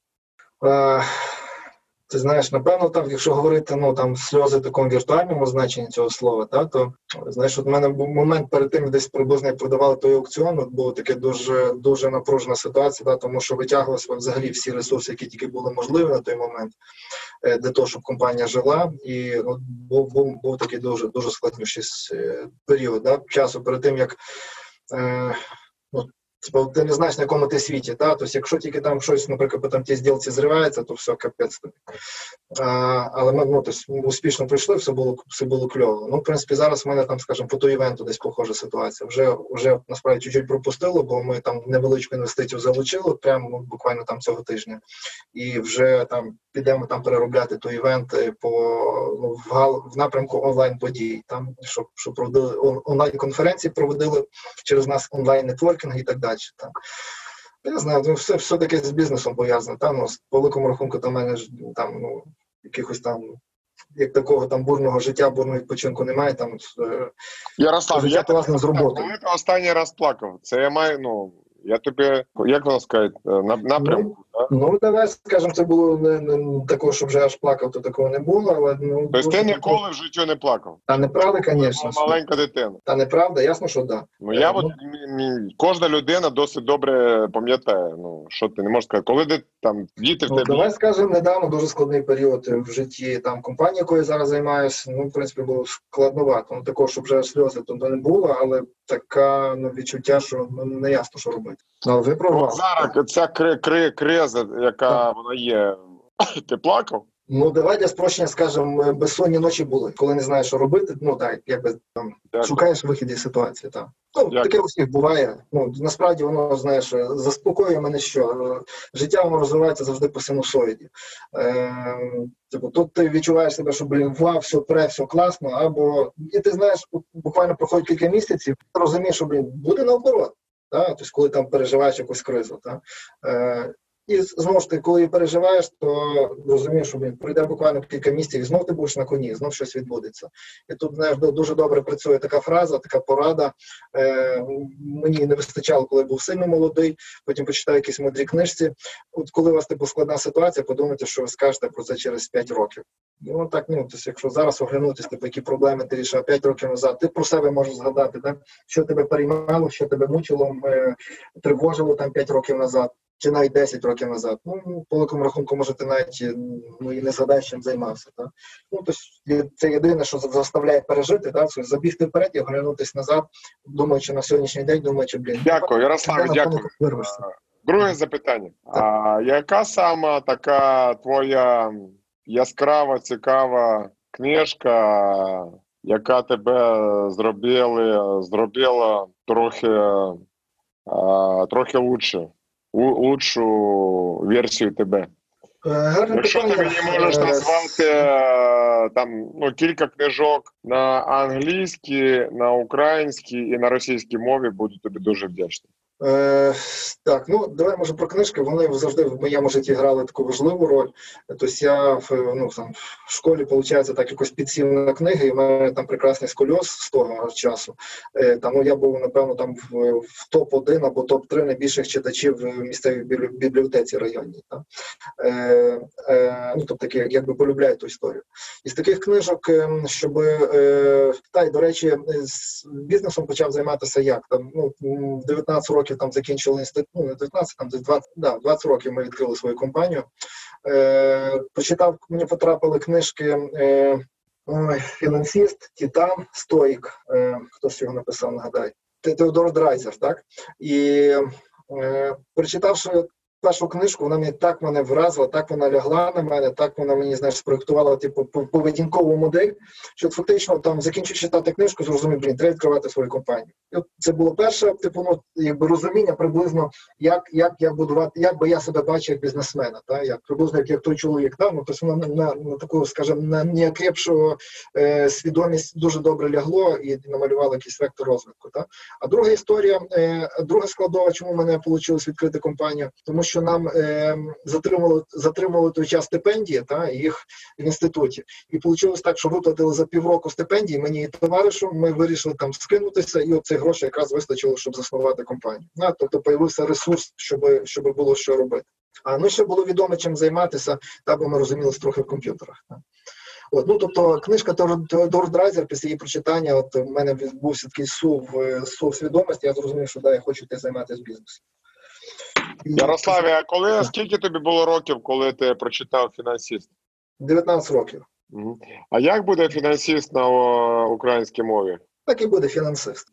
Ти знаєш, напевно, там, якщо говорити ну там сльози в такому віртуальному значенні цього слова, та, то знаєш, от в мене був момент перед тим, десь приблизно як продавали той аукціон, от було таке дуже дуже напружена ситуація, та, тому що витягувалися взагалі всі ресурси, які тільки були можливі на той момент, е, для того, щоб компанія жила. І от був, був, був такий дуже дуже складніший е, період да, часу перед тим, як. Е, ти не знаєш, на якому ти світі, та? Тобто, якщо тільки там щось, наприклад, по там ті зділці зривається, то все, капець. А, але ми ну, тобто, успішно пройшли, все було, все було кльово. Ну, в принципі, зараз в мене там, скажімо, по той івенту десь похожа ситуація. Вже, вже насправді чуть-чуть пропустило, бо ми там невеличку інвестицію залучили прямо ну, буквально там цього тижня. І вже там підемо там переробляти той івент по ну, в, гал, в напрямку онлайн-подій, там, щоб, щоб проводили онлайн-конференції, проводили через нас онлайн-нетворкінг і так далі. Там. Я знаю, ну, все, все таки з бізнесом пов'язано. Там, ну, з- по великому рахунку, там мене ж там, ну, якихось там, як такого там бурного життя, бурного відпочинку немає. Там, е, Ярослав, Життя я тобі з роботою. Коли ти останній раз плакав? Це я маю, ну, я тобі, як вам сказати, е, на, напрямку, да? ну, давай скажемо, це було не, не такого, щоб вже аж плакав, то такого не було, але ну, Тобто ти ніколи в житті не плакав? Та неправда, звісно. Маленька дитина. Та неправда, ясно, що да. Ну я Е, от мі- мі- кожна людина досить добре пам'ятає. Ну що ти не можеш сказати, коли ти там діти в Ну, тебе давай скажемо, недавно дуже складний період в житті там компанії, якою я зараз займаюся. Ну, в принципі, було складновато. Ну такого, щоб вже сльози то не було, але така ну, відчуття, що ну, не ясно, що робити. Ну, ви права. зараз ця кри, кри, криза, яка вона є. Ти плакав? Ну давай для спрощення скажемо, безсонні ночі були, коли не знаєш, що робити. Ну так, якби там Дякую. шукаєш вихід із ситуації. Так. Ну, Дякую. таке у всіх буває. Ну насправді воно знаєш, заспокоює мене, що е, життя воно розвивається завжди по синусоїді. Е, типу, тут ти відчуваєш себе, що блін, вау, все пре, все класно, або і ти знаєш, буквально проходить кілька місяців, розумієш, що блін, буде наоборот. Тобто, коли там переживаєш якусь кризу. Та? І знову ж таки, коли переживаєш, то розумієш, що блін, пройде буквально кілька місяців, і знов ти будеш на коні, знов щось відбудеться. І тут знаєш, дуже добре працює така фраза, така порада. Е, мені не вистачало, коли був сильно молодий. Потім почитаю якісь мудрі книжці. От коли у вас типу складна ситуація, подумайте, що ви скажете про це через 5 років. Ну так, ну тобто, якщо зараз оглянутися, типу, які проблеми ти рішав 5 років назад, ти про себе можеш згадати, так? що тебе переймало, що тебе мучило, е, тривожило там 5 років назад чи навіть 10 років назад. Ну, по великому рахунку, може, ти навіть е, ну, і не згадаєш, чим займався. Так? Ну, тобто, це єдине, що заставляє пережити, так? Тобто, забігти вперед і оглянутися назад, думаючи на сьогоднішній день, думаючи, блін, Дякую, Ярославе, дякую. Друге запитання. А яка сама така твоя яскрава, цікава книжка, яка тебе зробила, зробила трохи, а, трохи лучше, лучшу версію тебе? Гарне Якщо ти мені можеш Е, назвати е, там ну, кілька книжок на англійській, на українській і на російській мові, буду тобі дуже вдячний. Е, так, ну давай може про книжки. Вони завжди в моєму житті грали таку важливу роль. Тобто я в ну там в школі, виходить, так якось підсів на книги, і в мене там прекрасний скольоз з того часу. Е, там ну, я був напевно там в, в топ 1 або топ 3 найбільших читачів в місцевій бібліотеці районній. Там. Е, е, ну тобто такі, якби полюбляю ту історію. Із таких книжок, ем, щоб е, та й до речі, з бізнесом почав займатися як там. Ну в 19 років там закінчили інститут, ну не 19, там десь 20, да, 20 років ми відкрили свою компанію. Е, почитав, мені потрапили книжки. Е, Ой, фінансист, Титан, Стоїк. Е, хто ж його написав, нагадай? Теодор Драйзер, так? І е, прочитавши першу книжку, вона мені так мене вразила, так вона лягла на мене, так вона мені знаєш, спроектувала типу поведінкову модель. Що фактично там закінчив читати книжку, зрозумів, блін, треба відкривати свою компанію. І от це було перше, типу, ну якби розуміння приблизно, як, як я будувати, як би я себе бачив як бізнесмена, та як приблизно як, як той чоловік. Та? Ну, тобто воно на, на, на таку, скажімо, на неокрепшу е, свідомість дуже добре лягло і намалювало якийсь вектор розвитку. Та? А друга історія, е, друга складова, чому в мене вийшло відкрити компанію, тому що нам е, затримали затримали той час стипендії, та їх в інституті, і вийшло так, що виплатили за півроку стипендії мені і товаришу. Ми вирішили там скинутися, і оцих грошей якраз вистачило, щоб заснувати компанію. Да? Тобто появився ресурс, щоб щоб було що робити. А ну ще було відомо чим займатися, та бо ми розумілися трохи в комп'ютерах. та. От, ну тобто книжка Теодор- Драйзер після її прочитання, от у мене відбувся такий сув, сув свідомості. Я зрозумів, що да, я хочу йти займатися бізнесом. І Ярославе, а коли скільки тобі було років, коли ти прочитав фінансист? 19 років. А як буде фінансист на о, українській мові? Так і буде фінансист.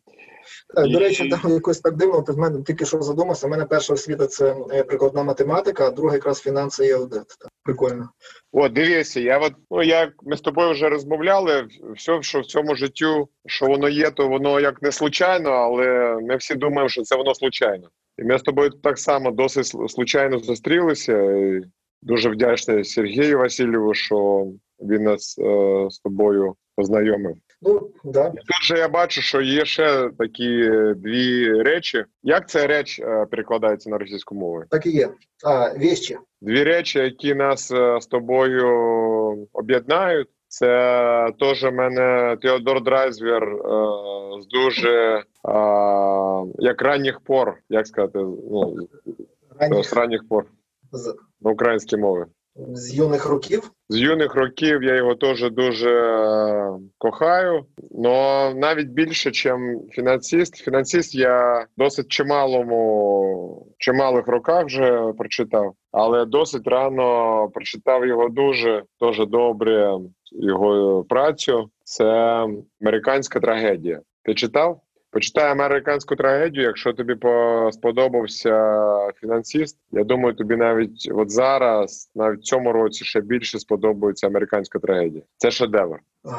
Так, До речі, там якось так дивно, то в мене тільки що задумався. У мене перша освіта це е, прикладна математика, а друга якраз фінанси і аудит. Так, Прикольно. О, дивися, я от ну як ми з тобою вже розмовляли, все, що в цьому життю, що воно є, то воно як не случайно, але ми всі думаємо, що це воно случайно. І ми з тобою так само досить случайно зустрілися. І дуже вдячний Сергію Васильєву, що він нас е, з тобою познайомив. Ну, да. І тут же я бачу, що є ще такі е, дві речі. Як ця річ е, перекладається на російську мову? Так і є. А, вещи. Дві речі, які нас е, з тобою об'єднають, це теж мене Теодор Драйзер е, з дуже е, як ранніх пор, як сказати, ну Ранніх з ранніх пор з, на українській мові. З юних років. З юних років я його теж дуже е, кохаю. Но навіть більше, ніж фінансист. Фінансист я досить чималому, чималих роках вже прочитав, але досить рано прочитав його дуже дуже добре. Його працю. Це американська трагедія. Ти читав? Почитай американську трагедію. Якщо тобі по- сподобався фінансист, я думаю, тобі навіть от зараз, навіть цьому році, ще більше сподобається американська трагедія. Це шедевр. Ой,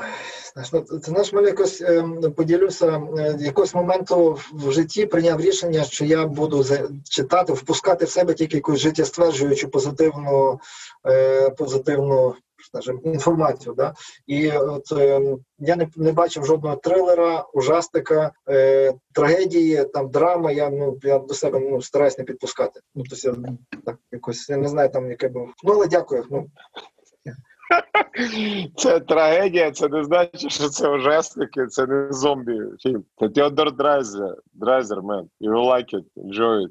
знаєш, ну, це знаєш, мене якось е, поділюся е, якогось моменту в житті прийняв рішення, що я буду читати, впускати в себе тільки якусь життєстверджуючу позитивну, е, позитивну скажімо, інформацію. Да? І от е, я не, не бачив жодного трилера, ужастика, е, трагедії, там драма. Я ну я до себе ну стараюсь не підпускати. Ну тобто я так якось я не знаю там яке був. Ну але дякую. Ну Це трагедія, це не значить, що це ужасники, це не зомбі фільм. Це Теодор Драйзер, Драйзер, man. You like it, enjoy it.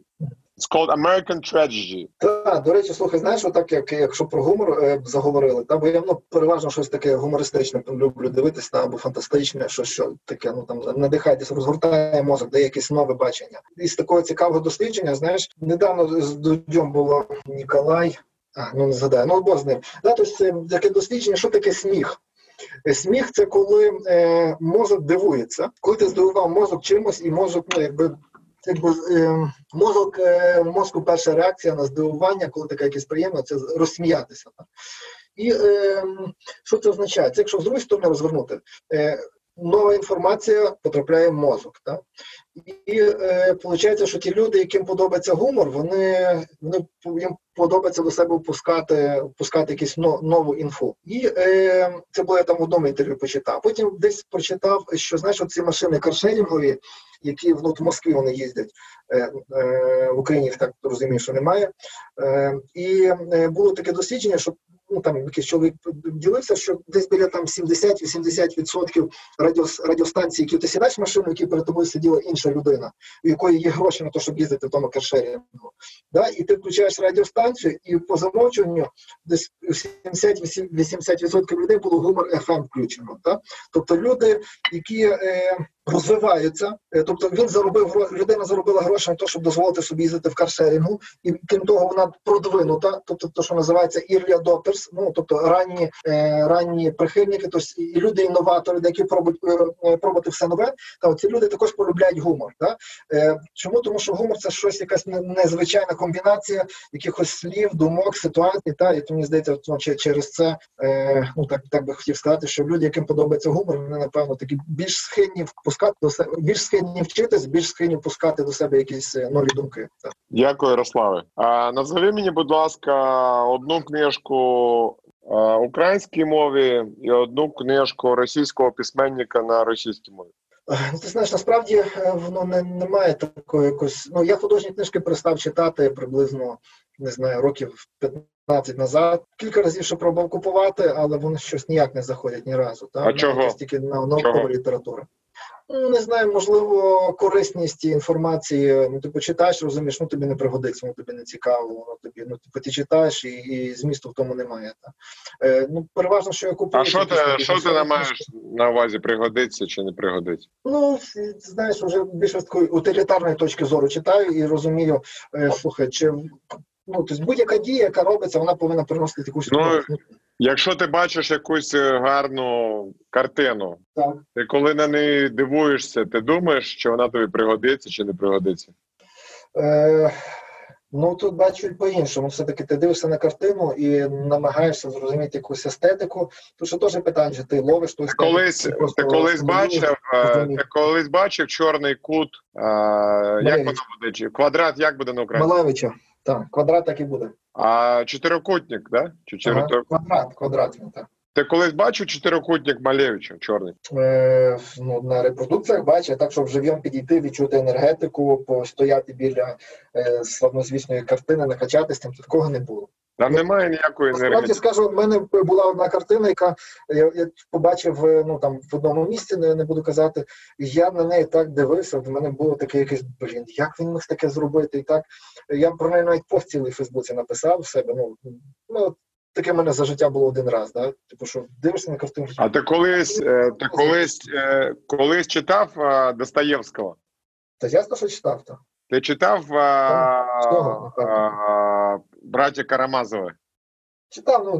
It's called American Tragedy. Так, до речі, слухай, знаєш, отак, як якщо про гумор е, заговорили, та бо я ну, переважно щось таке гумористичне люблю дивитись, та, або фантастичне, що, що таке, ну там надихайтесь, розгортає мозок, дає якесь нове бачення. І з такого цікавого дослідження, знаєш, недавно з Дудьом було Ніколай, а, ну не згадаю, ну бо з ним. Да, тобто це таке дослідження, що таке сміх. Е, Сміх це коли е, мозок дивується, коли ти здивував мозок чимось, і мозок, ну якби якби е, мозок е, мозку перша реакція на здивування, коли таке якесь приємне, це розсміятися. І е, що це означає? Це якщо з другої сторони розвернути, е, нова інформація потрапляє в мозок. Так? І е, що ті люди, яким подобається гумор, вони, вони їм подобається до себе впускати, впускати якусь но, нову інфу. І е, це було я там в одному інтерв'ю почитав. Потім десь прочитав, що знаєш, ці машини каршерінгові, які ну, в Москві вони їздять е, е, в Україні, так розумію, що немає. Е, і е, було таке дослідження, що ну там якийсь чоловік ділився, що десь біля там 70-80% радіо, радіостанцій, які ти сідаєш в машину, які перед тобою сиділа інша людина, у якої є гроші на те, щоб їздити в тому каршерінгу. Да? І ти включаєш радіостанцію, і по замовчуванню десь 70-80% людей було гумор FM включено. Да? Тобто люди, які е, розвиваються, е, тобто він заробив людина заробила гроші на те, щоб дозволити собі їздити в каршерінгу, і крім того, вона продвинута, тобто те, що називається early adopters, Ну тобто ранні е, ранні прихильники, тобто і люди інноватори, які пробують е, пробувати все нове. Та ці люди також полюбляють гумор. Да? Е, чому тому, що гумор це щось якась незвичайна комбінація якихось слів, думок, ситуацій. Та і то мені здається, ну, через це е, ну так так би хотів сказати, що люди, яким подобається гумор, вони напевно такі більш схильні впускати до себе, більш схильні вчитись, більш схильні впускати до себе якісь е, нові думки. Так. Дякую, Ярославе. А назови мені, будь ласка, одну книжку українській мові і одну книжку російського письменника на російській мові. Ну, ти знаєш, насправді е, воно не, не має такої якось. Ну я художні книжки перестав читати приблизно не знаю років 15 назад. Кілька разів ще пробував купувати, але вони щось ніяк не заходять ні разу. Та? А чого? Тільки на наукова література. Ну, не знаю, можливо, корисність інформації. Ну, ти почитаєш, розумієш, ну тобі не пригодиться, ну тобі не цікаво, воно тобі. Ну, типу, ти читаєш і, і змісту в тому немає. Та. Е, ну, переважно, що я купую. А що ти що ти не маєш на увазі? Пригодиться чи не пригодиться? Ну, знаєш, вже більше з такої утилітарної точки зору читаю і розумію, е, слухай, чи ну, тобто будь-яка дія, яка робиться, вона повинна приносити якусь. Ну, Якщо ти бачиш якусь е, гарну картину, так. ти коли на неї дивуєшся, ти думаєш, що вона тобі пригодиться чи не пригодиться? Е, Ну тут бачу по-іншому. Все-таки ти дивишся на картину і намагаєшся зрозуміти якусь естетику. Тут ще теж питання, що ти ловиш ту естетику. Колись, ти, ти колись бачив, е, ти колись бачив чорний кут, а, як воно буде? Квадрат як буде на українському? Малевича. Так, квадрат так і буде. А чотирикутник, да? Чи ага, Квадрат, квадрат, так. Ти колись бачив чотирикутник Малевича чорний? Е, ну, На репродукціях бачив, так щоб живим підійти, відчути енергетику, постояти біля е, славнозвісної картини, накачатись, там такого не було. Там немає ніякої енергії. Насправді скажу, в мене була одна картина, яка я, я побачив е, ну там в одному місці, не, не буду казати, і я на неї так дивився. В мене було таке якесь блін, як він міг таке зробити? І так я про неї навіть пост цілий в Фейсбуці написав в себе. Ну ну таке в мене за життя було один раз. Да? Типу, що дивишся на картину. А ти колись е, ти колись е, колись читав Достоєвського? Та я що читав так. Ти читав а, а, браті Карамазови? Читав, ну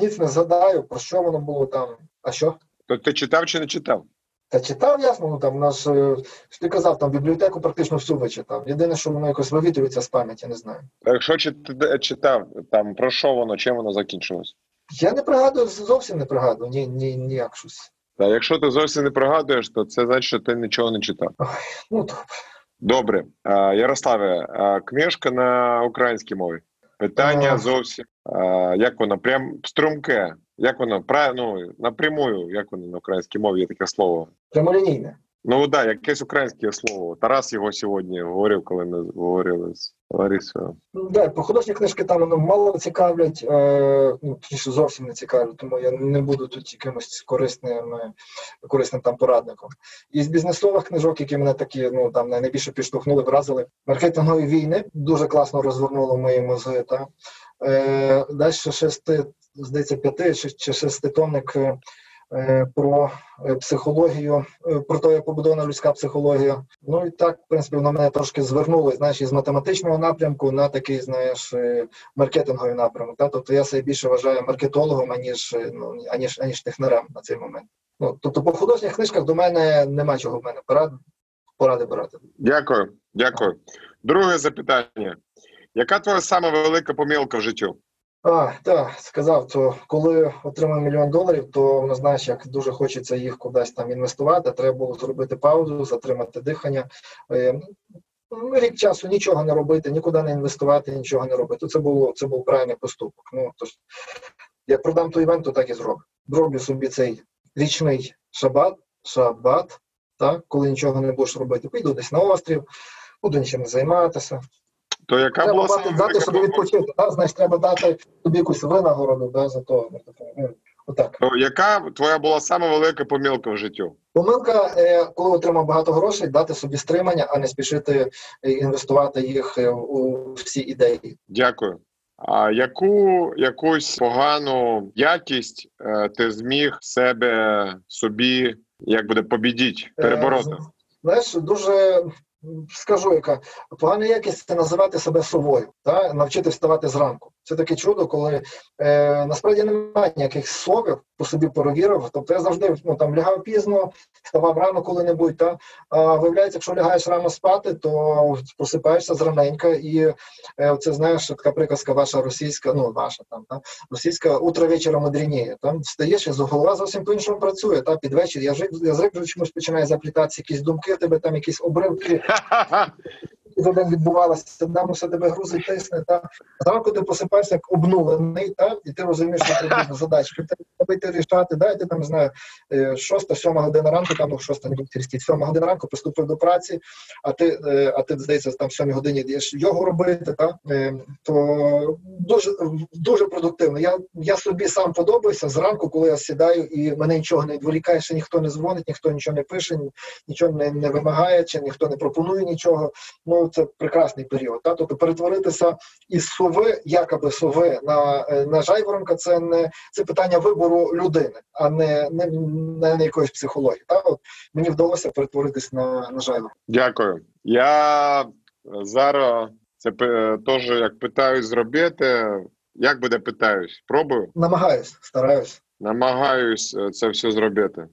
ніц не згадаю, про що воно було там. А що? То ти читав чи не читав? Та читав, ясно, ну там наш, е, що ти казав, там бібліотеку практично всю вичитав. Єдине, що воно якось вивітрюється з пам'яті, не знаю. Якщо читав, там про що воно, чим воно закінчилось? Я не пригадую, зовсім не пригадую, ні, ні, ніяк щось. Та якщо ти зовсім не пригадуєш, то це значить, що ти нічого не читав. Ой, ну добре. Добре, Ярославе, книжка на українській мові. Питання зовсім як вона прям струмке. Як воно ну, напрямую, як воно на українській мові є таке слово? Прямолінійне. Ну да, якесь українське слово. Тарас його сьогодні говорив, коли ми говорили з Ларисою. Ну, да, по художні книжки там ну, мало цікавлять, е, ну точніше зовсім не цікавлять, тому я не буду тут якимось корисним корисним там порадником. І з бізнесових книжок, які мене такі ну там найбільше підштовхнули, вразили маркетингові війни, дуже класно розвернуло мої мозги. Та. Е, Далі шести, здається, п'яти чи шеститонник е, Е, про е, психологію, е, про те, як побудована людська психологія. Ну і так, в принципі, воно мене трошки звернуло, знаєш, із математичного напрямку на такий, знаєш, маркетинговий напрямок. Та? Тобто я себе більше вважаю маркетологом, аніж ну, аніж, аніж технарем на цей момент. Ну, Тобто, по художніх книжках до мене нема чого в мене поради, поради брати. Дякую, дякую. Друге запитання. Яка твоя сама велика помилка в життю? А, так, сказав, то коли отримав мільйон доларів, то ну, знаєш, як дуже хочеться їх кудись там інвестувати, треба було зробити паузу, затримати дихання. Е, ну, рік часу нічого не робити, нікуди не інвестувати, нічого не робити. Це було це був правильний поступок. Ну тож як продам той івент, то так і зроблю. Зроблю собі цей річний шабат, шабат, так, коли нічого не будеш робити. Піду десь на острів, буду нічим займатися. То яка треба була дати, дати собі відпочити, да? значить треба дати тобі якусь винагороду да, за то. Ну, отак. То яка твоя була сама велика помилка в життю? Помилка, е, коли отримав багато грошей, дати собі стримання, а не спішити е, інвестувати їх е, у всі ідеї. Дякую. А яку якусь погану якість ти зміг себе собі як буде побідіть, перебороти? Знаєш, дуже скажу, яка погана якість це називати себе совою, та навчити вставати зранку. Це таке чудо, коли е, насправді немає ніяких словів по собі перевірив. Тобто я завжди ну, там лягав пізно, вставав рано коли-небудь. Та? А виявляється, якщо лягаєш рано спати, то просипаєшся зраненька, і е, це знаєш, така приказка ваша російська, ну наша там та? російська утро вечора мудрініє. Там встаєш, і голова зовсім по-іншому працює. Та під вечір я язик вже чомусь починає заплітатися, якісь думки, тебе там якісь обривки за день відбувалося, там все тебе грузить, тисне. Та зранку ти посипаєшся як обнулений, та і ти розумієш, що треба задачки робити рішати. Да, ти там знаю, е, шоста, сьома година ранку, там ну, шоста не буде сьома година ранку приступив до праці, а ти, е, а ти здається, там в сьомій годині йдеш його робити, та е, то дуже дуже продуктивно. Я я собі сам подобаюся зранку, коли я сідаю і мене нічого не відволікає, ще ніхто не дзвонить, ніхто нічого не пише, нічого не, не вимагає, чи ніхто не пропонує нічого. Ну це прекрасний період. Та? Тобто перетворитися із сови, якоби сови на на жайворонка, це не це питання вибору людини, а не не, не, не якоїсь психології. Та? От мені вдалося перетворитися на на жайворонка. Дякую. Я зараз це теж як питаюсь зробити. Як буде питаюсь? Пробую? Намагаюсь, стараюсь. Намагаюсь це все зробити.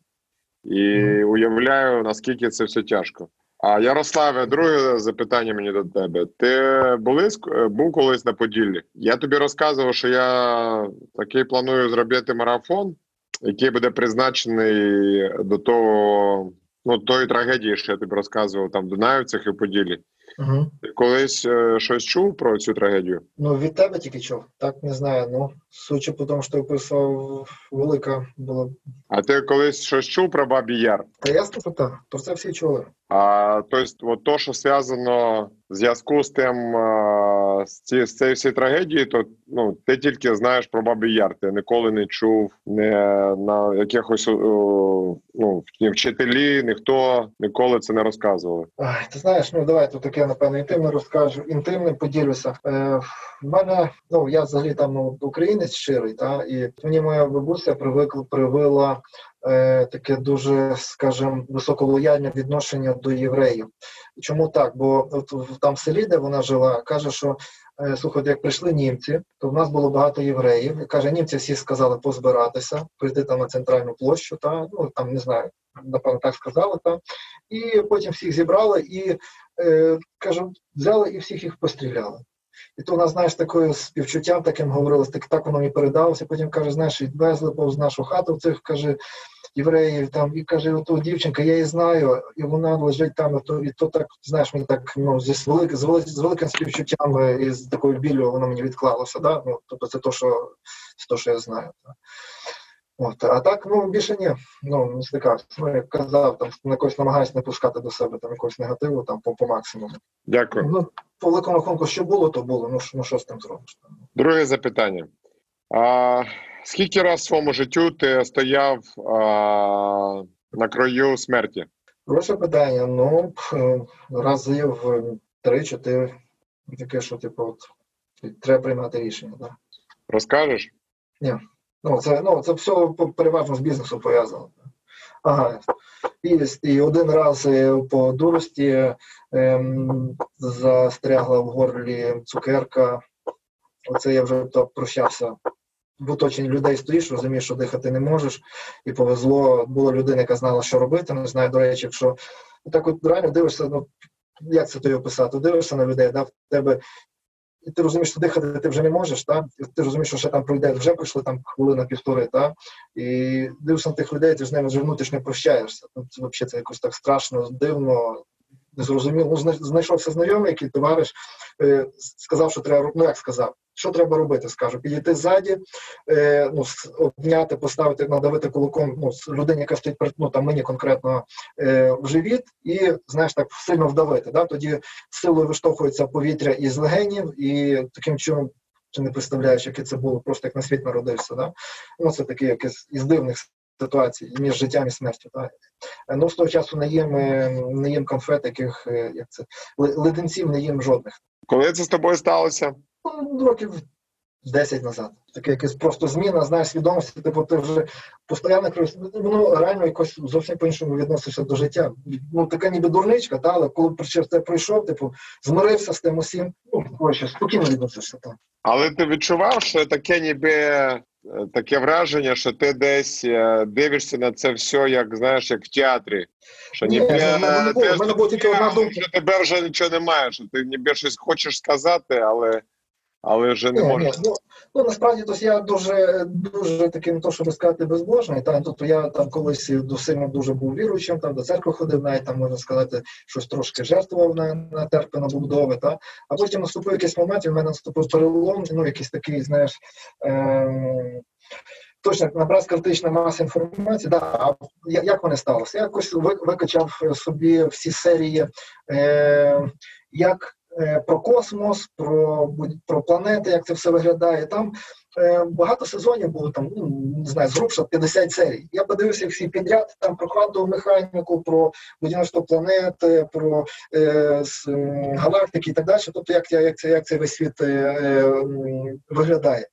І mm. уявляю, наскільки це все тяжко. А Ярославе, друге запитання мені до тебе. Ти були був колись на Поділлі? Я тобі розказував, що я такий планую зробити марафон, який буде призначений до того, ну тої трагедії, що я тобі розказував там в Дунаївцях і в Поділлі. Угу. Ти колись е, щось чув про цю трагедію? Ну від тебе тільки чув. Так не знаю. Ну по тому, що ти описав, велика була. А ти колись щось чув про Бабі Яр? Та ясно, що так. Про це всі чули. А тобто, от то, що зв'язано в зв'язку з тим з, ці, цією всією трагедією, то ну ти тільки знаєш про Бабі Яр. Ти ніколи не чув не на якихось ну вчителі, ніхто ніколи це не розказували. Ай, Ти знаєш, ну давай тут таке напевно інтимне розкажу. Інтимним поділюся. Е, в мене ну я взагалі там ну, українець щирий, та і мені моя бабуся привикла привила е, таке дуже, скажімо, високолояльне відношення до євреїв. Чому так? Бо от там в селі, де вона жила, каже, що е, слухайте, як прийшли німці, то в нас було багато євреїв. Каже, німці всі сказали позбиратися, прийти там на центральну площу, та ну там не знаю, напевно, так сказали та і потім всіх зібрали і е, кажу, взяли і всіх їх постріляли. І то вона, знаєш, такою співчуттям таким говорила, так так воно мені передалося. Потім каже, знаєш, відвезли повз нашу хату цих каже євреїв там і каже, ото дівчинка, я її знаю, і вона лежить там, і то, і то так, знаєш, мені так ну, зі велик, з, велик, з великим співчуттям е, і з такою біллю воно мені відклалося. Да? Ну, Тобто це то, що це то, що я знаю. Да? От, А так, ну більше ні. Ну, не стикався. Ну, як казав, там на когось намагаюся не пускати до себе там якогось негативу там по, по максимуму. Дякую. Ну, по великому рахунку, що було, то було. Ну, ну що з тим зробиш? Друге запитання. А, Скільки раз в своєму життю ти стояв а, на краю смерті? Хороше питання. Ну, разів три-чотири. Таке, що, типу, от, треба приймати рішення. Да. Розкажеш? Ні. Ну, це ну, це все переважно з бізнесу пов'язано. Ага. І, і один раз е, по дурості ем, застрягла в горлі цукерка. Оце я вже то прощався. В оточенні людей стоїш, розумієш, що дихати не можеш, і повезло, була людина, яка знала, що робити. Не знаю, до речі, якщо так от реально дивишся, ну як це тобі описати? Дивишся на людей, да, в тебе і ти розумієш, що дихати ти вже не можеш, та? Ти розумієш, що ще там пройде, вже пройшли там хвилина півтори, та? І дивишся на тих людей, ти з ними вже внутрішньо прощаєшся. Ну, це взагалі це якось так страшно, дивно, незрозуміло. Ну, знайшовся знайомий, який товариш, е, сказав, що треба ну як сказав. Що треба робити? Скажу, підійти ззаді, е, ну, обняти, поставити, надавити кулаком ну, людині, яка стоїть ну, там мені конкретно е, в живіт, і знаєш, так сильно вдавити. Да? Тоді силою виштовхується повітря із легенів, і таким чином чи не представляєш, яке це було, просто як на світ народився. Да? Ну, Це таке якесь із дивних ситуацій між життям і смертю. Так? Ну, з того часу не їм, е, не їм конфет, яких е, як це леденців не їм жодних. Коли це з тобою сталося? Ну, років 10 назад. Таке якась просто зміна, знаєш, свідомості, типу, ти вже постійно ну, реально якось зовсім по-іншому відносишся до життя. Ну, така ніби дурничка, та, але коли через це пройшов, типу, змирився з тим усім, ну, коротше, спокійно відносишся там. Але ти відчував, що таке ніби е, таке враження, що ти десь е, дивишся на це все, як знаєш, як в театрі. Що Ні, ніби вже тебе вже нічого немає, що ти ніби щось хочеш сказати, але, але вже не ні, ну, ну насправді то я дуже дуже таким, не то щоб сказати, безбожний. Та тобто я там колись до сильно дуже був віруючим, там до церкви ходив, навіть там можна сказати, щось трошки жертвував на, на терпи, на будови. Та а потім наступив якийсь момент, і в мене наступив перелом, ну якийсь такий, знаєш. Е- Точно набрав критична маса інформації. Да, а як вони сталося? Я якось ви- викачав собі всі серії, е, як про космос, про, про планети, як це все виглядає. Там е, багато сезонів було там, ну, не знаю, зрубша 50 серій. Я подивився всі підряд, там про квантову механіку, про будівництво планети, про е, с, галактики і так далі. Тобто, як, як, як, це, як цей весь світ е, е, виглядає.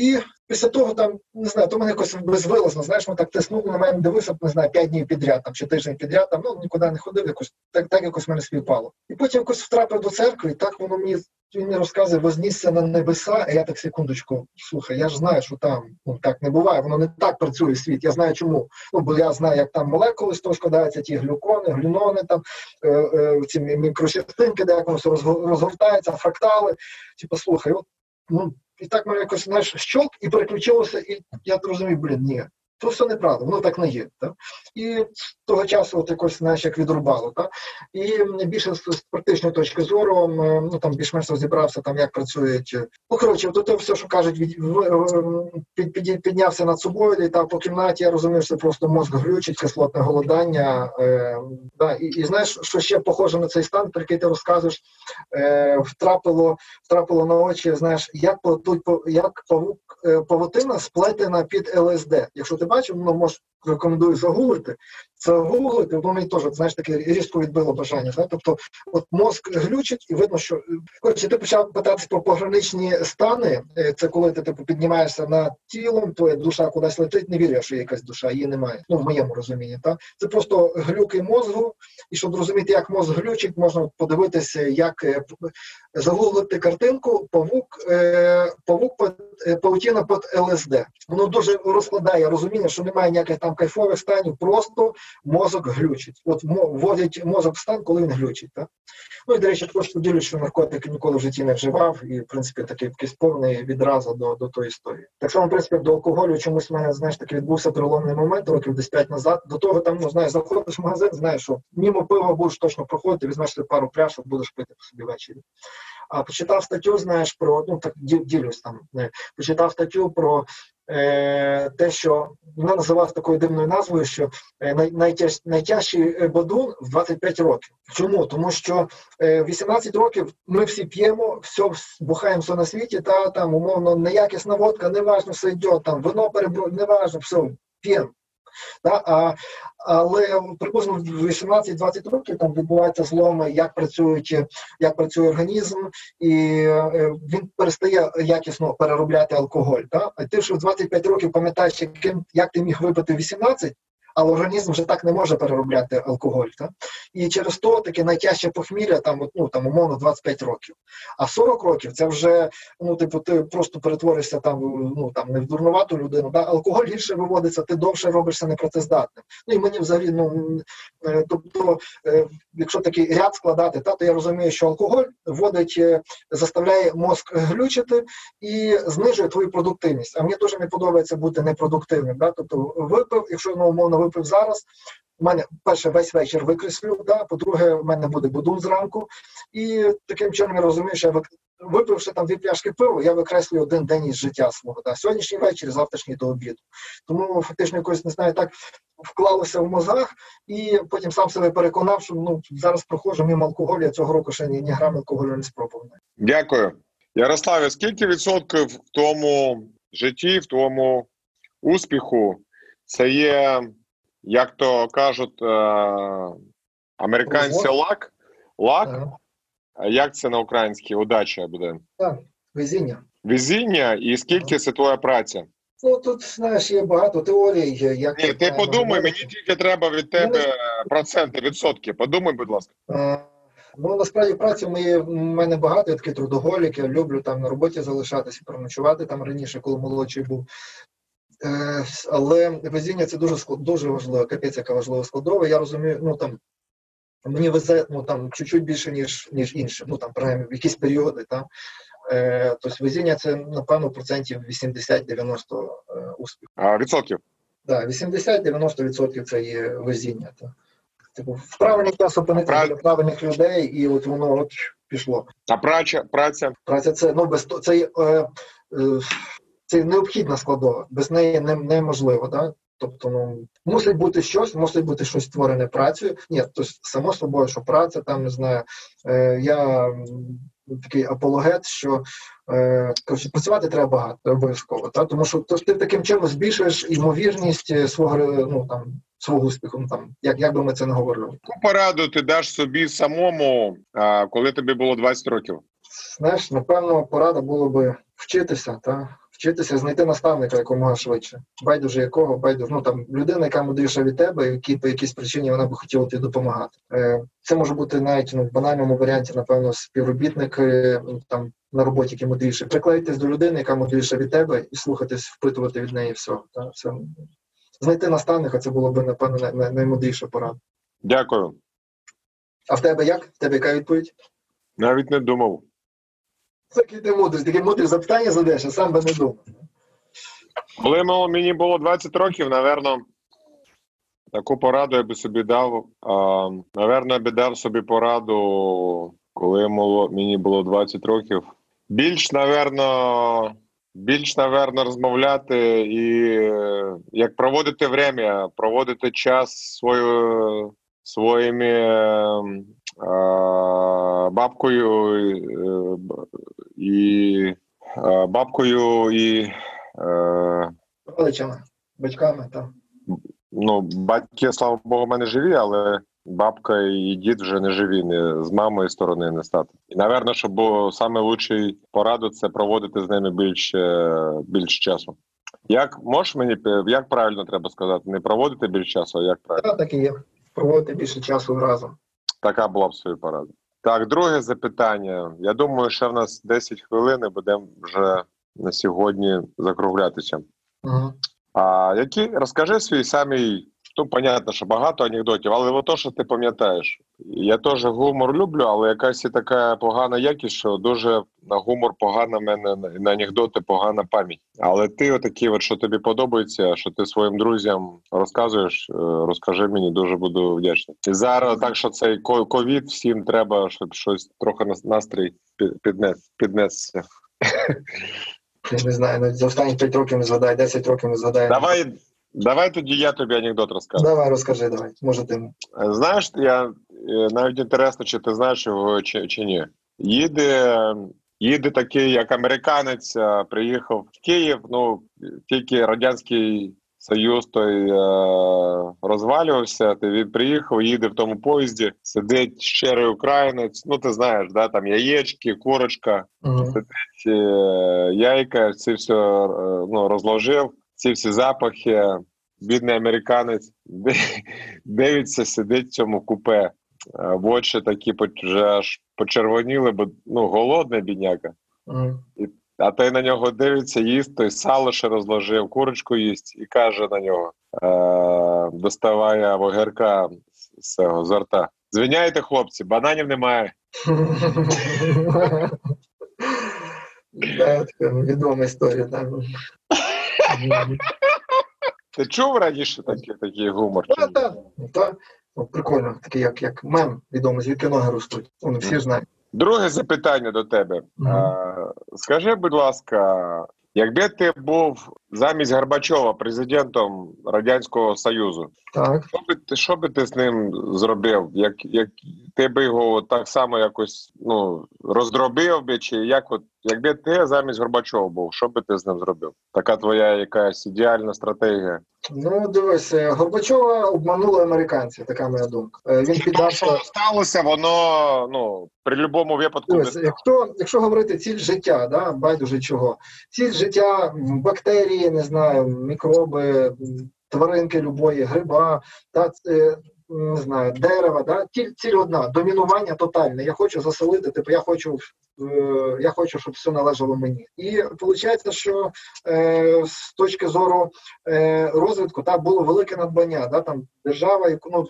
І після того там не знаю, то мене якось безвилазно, знаєш, ми так тиснули на мене, дивився, не знаю, п'ять днів підряд там чи тиждень підряд, там ну нікуди не ходив, якось так, так якось мене співпало. І потім якось втрапив до церкви, і так воно мені він мені розказує, вознісся на небеса, а я так секундочку, слухай, я ж знаю, що там ну так не буває, воно не так працює світ. Я знаю чому. Ну бо я знаю, як там молекули з того складаються, ті глюкони, глюнони, там е, е, ці мі- мікрочастинки, де як воно все розго- розгортається, фрактали. Типу, слухай, от ну і так мене якось знаєш, щолк, і переключилося, і я зрозумів, блін, ні. Все неправда, воно так не є. Так? І з того часу от якось знаєш, як відрубало. Так? І більше з, практичної точки зору, ну там більш-менш розібрався, там як працюють. е, Ну коротше, то, все, що кажуть, від, в- під, під, піднявся над собою, літав по кімнаті. Я розумів, що це просто мозк глючить, кислотне голодання. Е, да, і, і знаєш, що ще похоже на цей стан, про який ти розказуєш, е, втрапило, втрапило на очі, знаєш, як як павук е, павутина сплетена під ЛСД. Якщо ти бачив, ну може рекомендую загуглити. Це гуглити, воно теж знаєш таке різко відбило бажання. Знаєш? Тобто, от мозк глючить, і видно, що коротше, ти почав питатися про пограничні стани. Е, Це коли ти типу піднімаєшся над тілом, твоя душа кудись летить, не вірю, що є якась душа, її немає. Ну в моєму розумінні. Так? Це просто глюки мозгу. І щоб зрозуміти, як мозг глючить, можна подивитися, як е, загуглити картинку павук, е, павук під- е, паутіна під ЛСД. Воно дуже розкладає розуміння, що немає ніяких там кайфових станів, просто мозок глючить. От вводять мозок в стан, коли він глючить. Так? Ну і до речі, також поділюсь, що наркотики ніколи в житті не вживав, і в принципі такий якийсь повний відразу до, до тої історії. Так само, в принципі, до алкоголю чомусь в мене знаєш таки відбувся переломний момент, років десь 5 назад. До того там, ну знаєш, заходиш в магазин, знаєш, що мимо пива будеш точно проходити, візьмеш пару пляшок, будеш пити по собі ввечері. А почитав статтю, знаєш, про ну так ді- ділюсь там. е, Почитав статтю про е, те, що вона називалась такою дивною назвою, що е, най, найтяж, найтяжчий е, бадун в 25 років. Чому? Тому що е, 18 років ми всі п'ємо, все бухаємо все на світі, та там умовно неякісна водка, неважно, все йде, там вино перебро, неважно, все п'ємо. Да? А, але приблизно в 18-20 років там відбуваються зломи, як працюють, як працює організм, і е, він перестає якісно переробляти алкоголь. Да? А ти вже в 25 років пам'ятаєш, яким як ти міг випити в 18, але організм вже так не може переробляти алкоголь. Да? І через то таке найтяжче похмілля, там, ну, там умовно 25 років. А 40 років це вже ну, типу, ти просто перетворишся там, ну там не в дурнувату людину. Да? Алкоголь гірше виводиться, ти довше робишся непрацездатним. Ну і мені взагалі, ну е, тобто, е, якщо такий ряд складати, та, то я розумію, що алкоголь вводить, е, заставляє мозк глючити і знижує твою продуктивність. А мені дуже не подобається бути непродуктивним. Да? Тобто, випив, якщо ну, умовно випив зараз. У мене перше весь вечір викреслю, да, по-друге, в мене буде будун зранку. І таким чином я розумію, що я випивши там дві пляшки пива, я викреслюю один день із життя свого. Да. Сьогоднішній вечір, завтрашній до обіду. Тому фактично якось не знаю, так вклалося в мозгах, і потім сам себе переконав, що ну зараз проходжу мимо алкоголю. Я цього року ще ні, ні грам алкоголю не спробував. Дякую. Ярославе, скільки відсотків в тому житті, в тому успіху це є, як то кажуть, е- американці лак? Лак? Ага. А як це на українській? Удача буде. Так, везіння. везіння і скільки це твоя праця? Ну тут знаєш, є багато теорій. Як Ні, ти е, подумай, ну, мені тільки треба від тебе проценти, відсотки. Подумай, будь ласка. Е, Ну, насправді праці мої в мене багато, я такий трудоголік, я люблю там на роботі залишатися, проночувати там раніше, коли молодший був. Е, але везіння це дуже склад- дуже важливо, капець, яка важлива складова. Я розумію, ну там мені везе ну там чуть-чуть більше, ніж ніж іншим. Ну там принаймні в якісь періоди. Там. Е, тобто везіння це, напевно, процентів 80-90 е, успіх. А, відсотків. Да, 80-90% це є везіння. Та. Типу, в правильний час опинитися Прав- для правильних людей, і от воно от пішло. А праця, праця. Праця це ну без то- це, е, е, це необхідна складова, без неї не, неможливо. Да? Тобто, ну мусить бути щось, мусить бути щось створене працею. Ні, то само собою, що праця там не знаю. Е, я такий апологет, що е, коротше, працювати треба багато обов'язково. Та? Тому що то, ти таким чином збільшуєш ймовірність е, свого ну там свого успіху. Ну там як, як би ми це не говорили. Яку пораду ти даш собі самому, а, коли тобі було 20 років? Знаєш, напевно, порада було би вчитися, та вчитися, знайти наставника якомога швидше. Байдуже якого, байдуже, ну там людина, яка мудріша від тебе, які по якійсь причині вона би хотіла тобі допомагати. Е, це може бути навіть ну, в банальному варіанті, напевно, співробітник е, ну, там на роботі, який мудріший. Приклеїтись до людини, яка мудріша від тебе, і слухатись, впитувати від неї все. Та, це знайти наставника, це було б напевно най- най- наймудріша порада. Дякую. А в тебе як? В тебе яка відповідь? Навіть не думав. Такий ти мудрий, таке мудрі запитання задаєш, а сам би не думав. Коли мені було 20 років, напевно, таку пораду я би собі дав. Наверно, я би дав собі пораду, коли мені було 20 років. Більш, напевно, більш, напевно, розмовляти і як проводити время, проводити час свою, своїми е, е, бабкою е, і е, бабкою і е, Родичами, батьками там. Ну, батьки, слава Богу, в мене живі, але бабка і дід вже не живі, не з мамої сторони не стати. І напевно, що було саме лучший пораду це проводити з ними більше, більше часу. Як можеш мені як правильно треба сказати? Не проводити більше часу, а як правильно? Так, так і є. Проводити більше часу разом. Така була б своя порада. Так, друге запитання. Я думаю, що в нас 10 хвилин і будемо вже на сьогодні закруглятися. Угу. А які розкажи свій самий, ну понятно, що багато анекдотів, але от то, що ти пам'ятаєш. Я теж гумор люблю, але якась і така погана якість, що дуже на гумор погана в мене на- анекдоти, погана пам'ять. Але ти отакі, от що тобі подобається, що ти своїм друзям розказуєш, е, розкажи мені, дуже буду вдячний. І зараз так, що цей ковід всім треба, щоб щось трохи нас- настрій під- піднес піднесся. Я не знаю, за останні 5 років не згадай, 10 років не згадай. Давай, давай тоді я тобі анекдот розкажу. Давай, розкажи, давай. Може ти. Знаєш, я е, навіть інтересно, чи ти знаєш його чи, чи ні. Їде, їде такий, як американець, е, приїхав в Київ. Ну тільки радянський Союз той е, розвалювався. Ти він приїхав, їде в тому поїзді, сидить щирий українець. Ну ти знаєш, да там яєчки, курочка, Угу. ці е, яйка, це все е, ну, розложив, ці всі запахи. Бідний американець дивиться, сидить в цьому купе. Е, В очі такі вже аж почервоніли, бо ну, голодний бідняка. Угу. А той на нього дивиться, їсть, той сало ще розложив, курочку їсть і каже на нього, е- доставає вогерка з цього з рта. Звиняйте, хлопці, бананів немає. Відома історія, так. Ти чув раніше такий, такий гумор? Так, так. та. Ну, Прикольно, такий як, як мем відомий, звідки ноги ростуть. Вони всі знають. Друге запитання до тебе. Е, скажи, будь ласка, якби ти був замість Горбачова президентом Радянського Союзу, Так. що би ти що би ти з ним зробив? Як, як ти би його так само якось ну роздробив би, чи як от якби ти замість Горбачова був, що би ти з ним зробив? Така твоя якась ідеальна стратегія. Ну, дивись, е, Горбачова обманули американці, така моя думка. Е, Він піддався. що сталося, воно ну при будь-якому випадку Дивись, якщо, якщо говорити ціль життя, да, байдуже чого, ціль життя м, бактерії, не знаю, мікроби, тваринки любої, гриба, та, е, не знаю, дерева, да, ціль, ціль одна, домінування тотальне. Я хочу заселити, типу, я хочу, е, я хочу, щоб все належало мені. І виходить, що е, з точки зору е, розвитку та було велике надбання. Да, там держава, ну,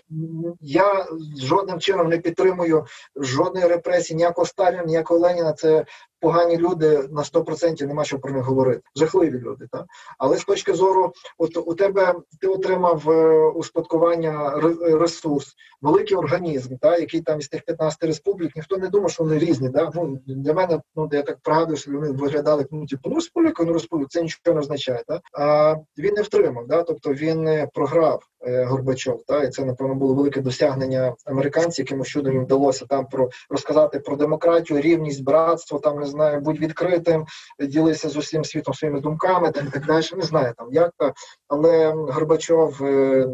я жодним чином не підтримую жодної репресії, ніякого Сталіна, ніякого Леніна. Це погані люди на 100% нема що про них говорити. Жахливі люди. Так? Але з точки зору, от у тебе ти отримав е, успадкування ре- ресурс, великий організм, та, який там із тих 15 республік, ніхто не думав, що вони різні. Да? Ну, для мене, ну, я так пригадую, що вони виглядали, ну, типу, ну, республіка, ну, республіка, це нічого не означає. Да? А він не втримав, да? тобто він е, програв Горбачов. Та? І це, напевно, було велике досягнення американців, якимось чудом їм вдалося там про розказати про демократію, рівність, братство, там не знаю, будь відкритим, ділися з усім світом своїми думками, там і так далі. Не знаю там як то, але Горбачов е,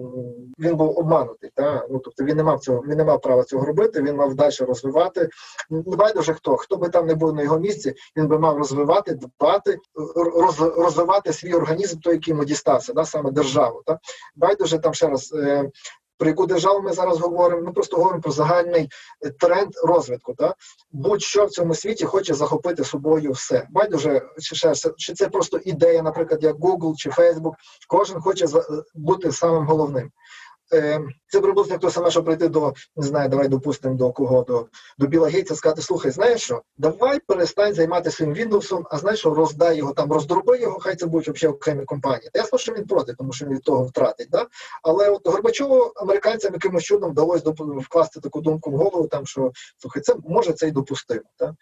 він був обманутий. Та? Ну, тобто він не мав цього, він не мав права цього робити, він мав далі розвивати. Не байдуже хто, хто би там не був на його місці, він би мав розвивати, дбати, роз, розвивати свій організм, той, який йому дістався, да? саме державу. Та? Байдуже там ще раз. Е, про яку державу ми зараз говоримо? Ми просто говоримо про загальний е, тренд розвитку. Та? Будь-що в цьому світі хоче захопити собою все. Байдуже, чи, ще, чи це просто ідея, наприклад, як Google чи Facebook. Кожен хоче за- бути самим головним. Е, Це приблизно як то саме, що прийти до, не знаю, давай допустимо до кого, до, до Біла Гейтса, сказати, слухай, знаєш що, давай перестань займатися своїм Windows, а знаєш що, роздай його там, роздроби його, хай це будуть взагалі окремі компанії. Та ясно, що він проти, тому що він від того втратить. Да? Але от Горбачову американцям якимось чудом вдалося вкласти таку думку в голову, там, що слухай, це може це й допустимо. Да?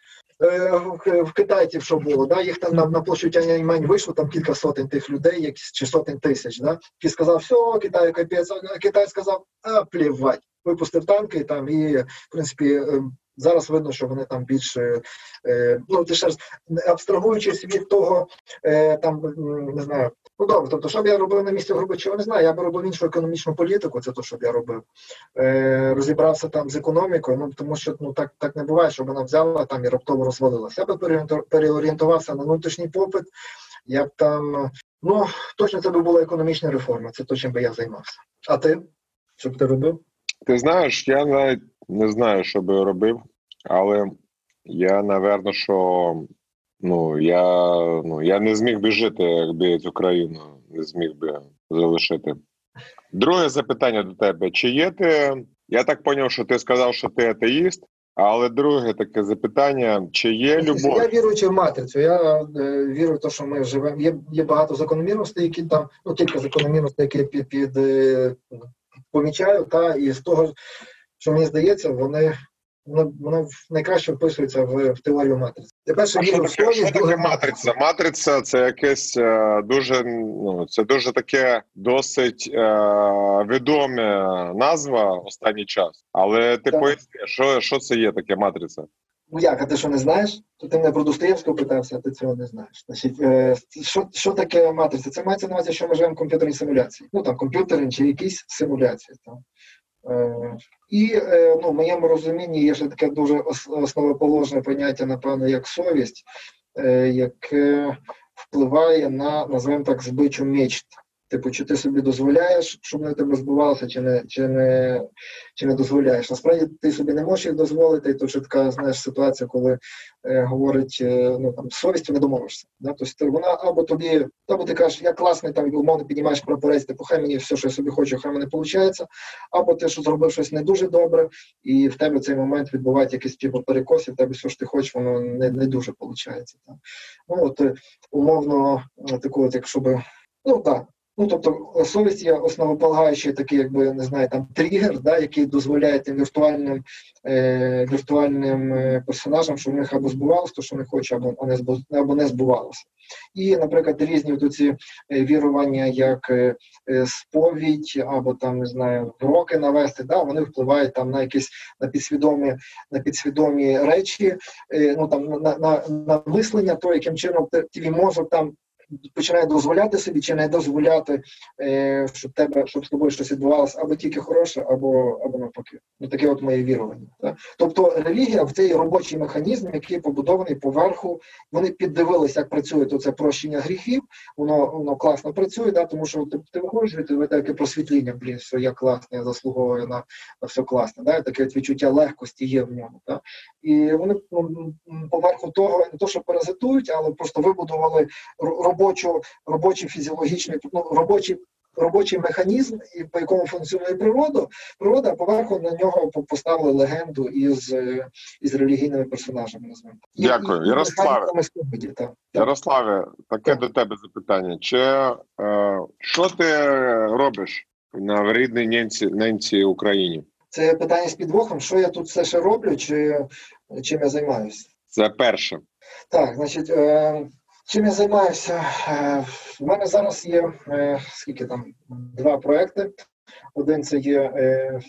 Е, в, китайців що було, да? їх там на, на площу Тяньаньмень вийшло там кілька сотень тих людей, які, чи сотень тисяч, да? які сказав, все, Китай капець, Китай сказав, а плівать, випустив танки там і, в принципі, е, зараз видно, що вони там більше, е, ну, ти ще раз, абстрагуючись від того, е, там, не знаю, ну добре, тобто, що б я робив на місці Горбачова, не знаю, я би робив іншу економічну політику, це те, що б я робив. Розібрався там з економікою, ну тому що ну так так не буває, щоб вона взяла там і раптово розвалилася. Я би переорієнтувався на внутрішній попит. Я б там, ну точно це би була економічна реформа. Це то, чим би я займався. А ти? Що б ти робив? Ти знаєш, я навіть не знаю, що би робив, але я напевно, що ну я ну я не зміг би жити, якби цю країну не зміг би залишити. Друге запитання до тебе: чи є ти? Я так зрозумів, що ти сказав, що ти атеїст, але друге таке запитання: чи є любов? Я віруючи в матрицю. Я е, вірю в те, що ми живемо. Є, є багато закономірностей, які там, ну кілька закономірностей, які під, під е, помічаю, та і з того, що мені здається, вони. Воно, воно найкраще вписується в, в теорію матриці. А що в таке, що таке матриця? Матриця це якесь е, дуже ну це дуже таке досить е, відоме назва останній час. Але ти Так. поясни, що, що це є таке матриця? Ну як, а ти що не знаєш? То ти мене про Достоєвського питався, а ти цього не знаєш. Значить, е, що, що таке матриця? Це мається на увазі, що ми живемо в комп'ютерній симуляції. Ну там комп'ютери чи якісь симуляції. Там. Е, і е, ну, моєму розумінні є ще таке дуже ос- основоположне поняття, напевно, як совість, е, яке впливає на, називаємо так, збичу мечт. Типу, чи ти собі дозволяєш, щоб в тебе збувалося, чи не, чи не, чи не дозволяєш. Насправді ти собі не можеш їх дозволити, і то що така знаєш ситуація, коли е, говорить е, ну там совістю не домовишся. Да? Тобто ти- вона або тобі, або ти кажеш, я класний там умовно піднімаєш прапорець, типу, хай мені все, що я собі хочу, хай мене виходить, або ти що зробив щось не дуже добре, і в тебе в цей момент відбувається якийсь типу перекос, і в тебе все, що ти хочеш, воно не, не дуже виходить. Ну от е, умовно, е, таку, от, якщо би, ну так. Ну тобто совість є основополагаючий такий, якби не знаю, там тригер, да, який дозволяє тим віртуальним е, віртуальним е, персонажам, що в них або збувалося, то що вони хочуть, або не або не збувалося. І, наприклад, різні ці е, вірування, як е, сповідь, або там не знаю, роки навести, да, вони впливають там на якісь на підсвідомі на підсвідомі речі, ну там на на, на мислення, то яким чином твій мозок там починає дозволяти собі чи не дозволяти, е, щоб тебе, щоб з тобою щось відбувалося або тільки хороше, або або навпаки. Ну таке от моє вірування. Так? Тобто релігія в цей робочий механізм, який побудований поверху, вони піддивилися, як працює то це прощення гріхів. Воно воно класно працює, да, тому що ти, ти виходиш від тебе таке просвітління, блін, що я класний, я заслуговую на, на все класне. Да? Таке відчуття легкості є в ньому. Да? І вони ну, поверху того не то, що паразитують, але просто вибудували робочу, робочий фізіологічний ну, робочий. Робочий механізм, по якому функціонує природа, природа, а поверху на нього поставили легенду із із релігійними персонажами. Дякую, і, Ярославе. Ярославе, таке так. до тебе запитання. Чи е, що ти робиш на рідній ненці, ненці Україні? Це питання з підвохом. Що я тут все ще роблю, чи чим я займаюся? Це перше. Так, значить. Е, Чим я займаюся? У мене зараз є е, скільки там два проекти. Один це є е,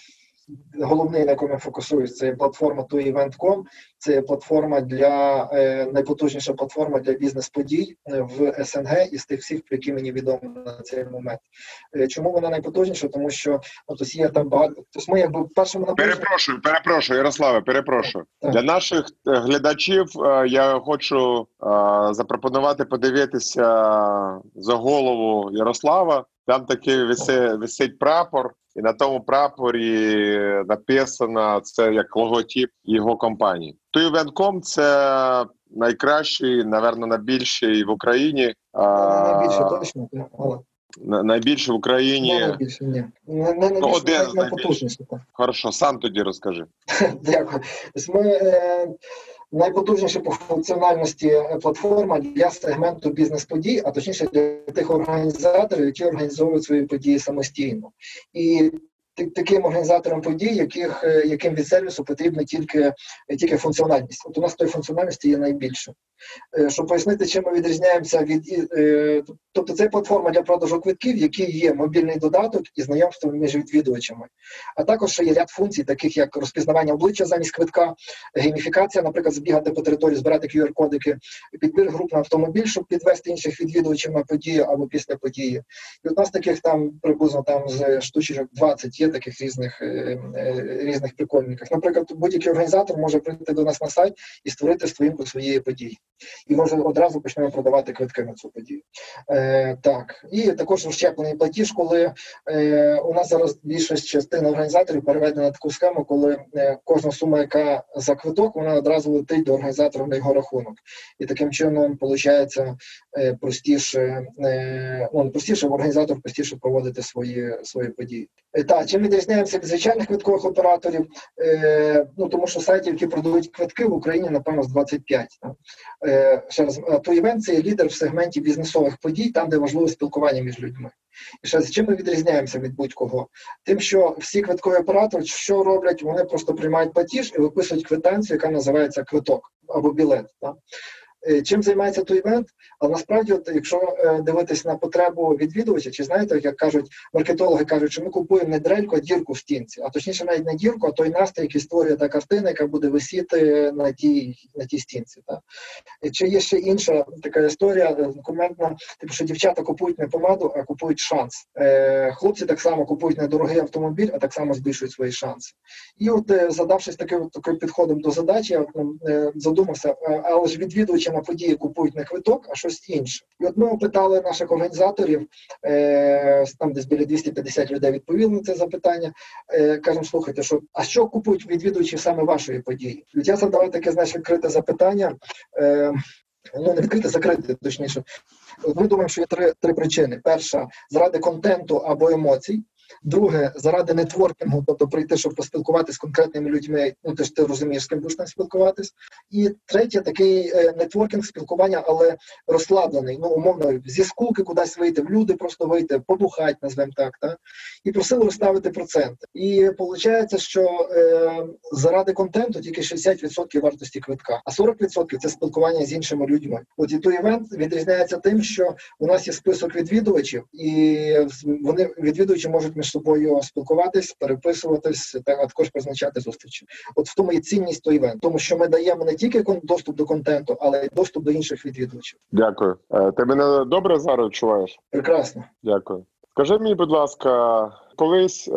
головний, на якому я фокусуюсь, це платформа ToEvent.com. Це платформа для найпотужніша платформа для бізнес-подій в СНГ із тих всіх, про які мені відомо на цей момент. Чому вона найпотужніша? Тому що ну, тобто є там багато. Тобто ми якби першому напрямку... Перепрошую, перепрошую, Ярославе, перепрошую так. для наших глядачів. Я хочу запропонувати подивитися за голову Ярослава. Там такий висить, висить прапор, і на тому прапорі написано це як логотип його компанії. Туйвенком це найкращий, напевно, найбільший в Україні. Найбільше точно. Найбільше в Україні не найбільше, ні. Не, не ну, один найпотужніший. Хорошо, сам тоді розкажи. Дякую. Ми е, найпотужніша по функціональності е, платформа для сегменту бізнес-подій, а точніше для тих організаторів, які організовують свої події самостійно. І таким організаторам подій, яких е, яким від сервісу потрібна тільки тільки функціональність. От у нас тої функціональності є найбільше. Е, щоб пояснити, чим ми відрізняємося від е, тобто це платформа для продажу квитків, які є мобільний додаток і знайомство між відвідувачами. А також є ряд функцій, таких як розпізнавання обличчя замість квитка, гейміфікація, наприклад, збігати по території, збирати QR-кодики, підбір груп на автомобіль, щоб підвести інших відвідувачів на подію або після події. І у нас таких там приблизно там з штучок 20 є таких різних е, різних прикольників. Наприклад, будь-який організатор може прийти до нас на сайт і створити сторінку своєї події і може одразу почнемо продавати квитки на цю подію. Е, Так, і також розщеплений платіж, коли е, у нас зараз більшість частина організаторів переведена на таку схему, коли е, кожна сума, яка за квиток, вона одразу летить до організатора на його рахунок. І таким чином виходить е, простіше, е, ну, простіше в організатор простіше проводити свої свої події. Е, так, чим відрізняємося від звичайних квиткових операторів? Е, ну тому що сайтів, які продають квитки в Україні, напевно, з 25. Так? Е, ще раз, Toyven – це є лідер в сегменті бізнесових подій, там, де важливе спілкування між людьми. І ще з чим ми відрізняємося від будь-кого? Тим, що всі квиткові оператори, що роблять, вони просто приймають платіж і виписують квитанцію, яка називається квиток або білет. Так? Е, чим займається той івент, але насправді, от, якщо е, дивитись на потребу відвідувача, чи знаєте, як кажуть маркетологи, кажуть, що ми купуємо не дрельку, а дірку в стінці, а точніше, навіть не дірку, а той настрій, який створює та картина, яка буде висіти на тій на тій стінці. Так? Чи є ще інша така історія е, документна, типу, що дівчата купують не помаду, а купують шанс. Е, Хлопці так само купують недорогий автомобіль, а так само збільшують свої шанси. І от, задавшись таким таким підходом до задачі, я задумався, але ж відвідувачі на події купують не квиток, а щось інше. І от ми опитали наших організаторів, е, там десь біля 250 людей відповіли на це запитання. Е, Кажемо, слухайте, що а що купують відвідувачі саме вашої події? І я задавав таке знаєш, відкрите запитання. Е, Ну, не відкрите, закрите, точніше. Ми думаємо, що є три три причини: перша заради контенту або емоцій. Друге, заради нетворкінгу, тобто прийти, щоб поспілкуватися з конкретними людьми. Ну ти ж ти розумієш, з ким будеш там спілкуватись. І третє, такий е, нетворкінг, спілкування, але розслаблений. Ну, умовно, зі скулки кудись вийти, в люди просто вийти, побухати, назвемо так. Та? І просили розставити проценти. І виходить, що е, заради контенту тільки 60% вартості квитка, а 40% це спілкування з іншими людьми. От і той івент відрізняється тим, що у нас є список відвідувачів, і вони відвідувачі можуть між собою спілкуватись, переписуватись та також призначати зустрічі. От в тому і цінність той івент, тому що ми даємо не тільки доступ до контенту, але й доступ до інших відвідувачів. Дякую. Е, Ти мене добре зараз чуваєш? Прекрасно. Дякую. Скажи мені, будь ласка, колись е,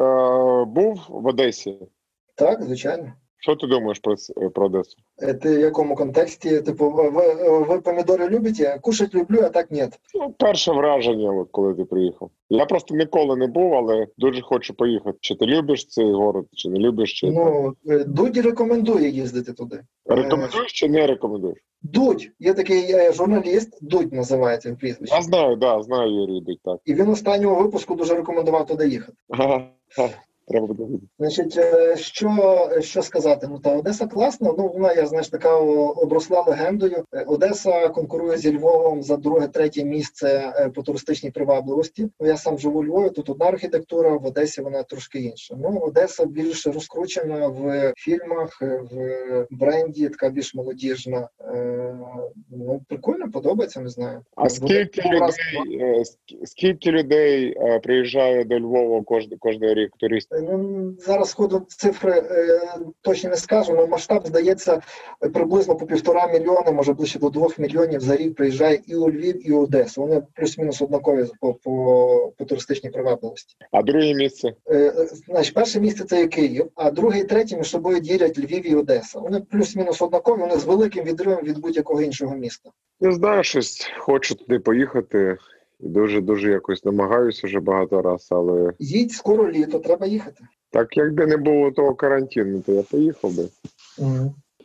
був в Одесі? Так, звичайно. Що ти думаєш про, про Одесу? Е, Ти в якому контексті? Типу, ви, ви, помідори любите? Кушать люблю, а так ні. Ну, перше враження, от, коли ти приїхав. Я просто ніколи не був, але дуже хочу поїхати. Чи ти любиш цей город, чи не любиш, чи Ну е, Дудь рекомендує їздити туди. рекомендуєш чи не рекомендуєш? Дудь є такий е, журналіст, Дудь називається прізвище. Я знаю, да, знаю Юрій Дудь, так. І він останнього випуску дуже рекомендував туди їхати. Ага, Треба буде. видіти. Значить, е, що, що сказати? Ну та Одеса класна. Ну вона я знаєш така обросла легендою. Е, Одеса конкурує зі Львовом за друге, третє місце е, по туристичній привабливості. Ну я сам живу у Львові. Тут одна архітектура, в Одесі вона трошки інша. Ну Одеса більш розкручена в фільмах, в бренді, така більш молодіжна. Ну прикольно, подобається, не знаю. А скільки раз- людей, скільки людей приїжджає до Львова кожен, кожен рік туристів? Ну, зараз ходу цифри е, точно не скажу, але масштаб здається приблизно по півтора мільйони, може ближче до двох мільйонів за рік приїжджає і у Львів, і у Одесу. Вони плюс-мінус однакові по, по, по туристичній привабливості. А друге місце? Е, значить, перше місце це є Київ, а друге і третє між собою ділять Львів і Одеса. Вони плюс-мінус однакові, вони з великим відривом від будь-якого іншого міста. Не знаю, щось хочу туди поїхати. І дуже дуже якось намагаюся вже багато раз, але Їдь скоро літо, треба їхати. так якби не було того карантину, то я поїхав би.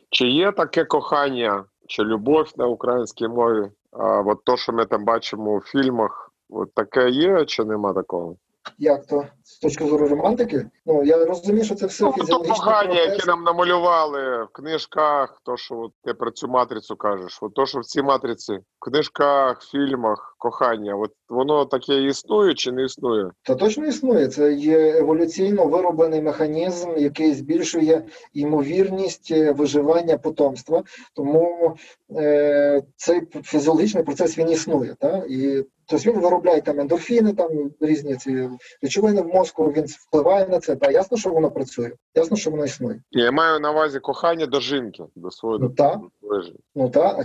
Чи є таке кохання, чи любов на українській мові? А от то, що ми там бачимо у фільмах, от таке є, чи нема такого? Як то з точки зору романтики? Ну я розумію, що це все Ну, то кохання, яке нам намалювали в книжках, то, що от ти про цю матрицю кажеш, от то, що в цій матриці, в книжках, фільмах, кохання, от воно таке існує чи не існує? Та точно існує. Це є еволюційно вироблений механізм, який збільшує ймовірність е, виживання потомства. Тому е, цей фізіологічний процес він існує. Та? І тобто він виробляє там ендорфіни, там різні ці речовини в мозку, він впливає на це. Та ясно, що воно працює, ясно, що воно існує. Я маю на увазі кохання до жінки, до своєї Ну жінки. ну так. А,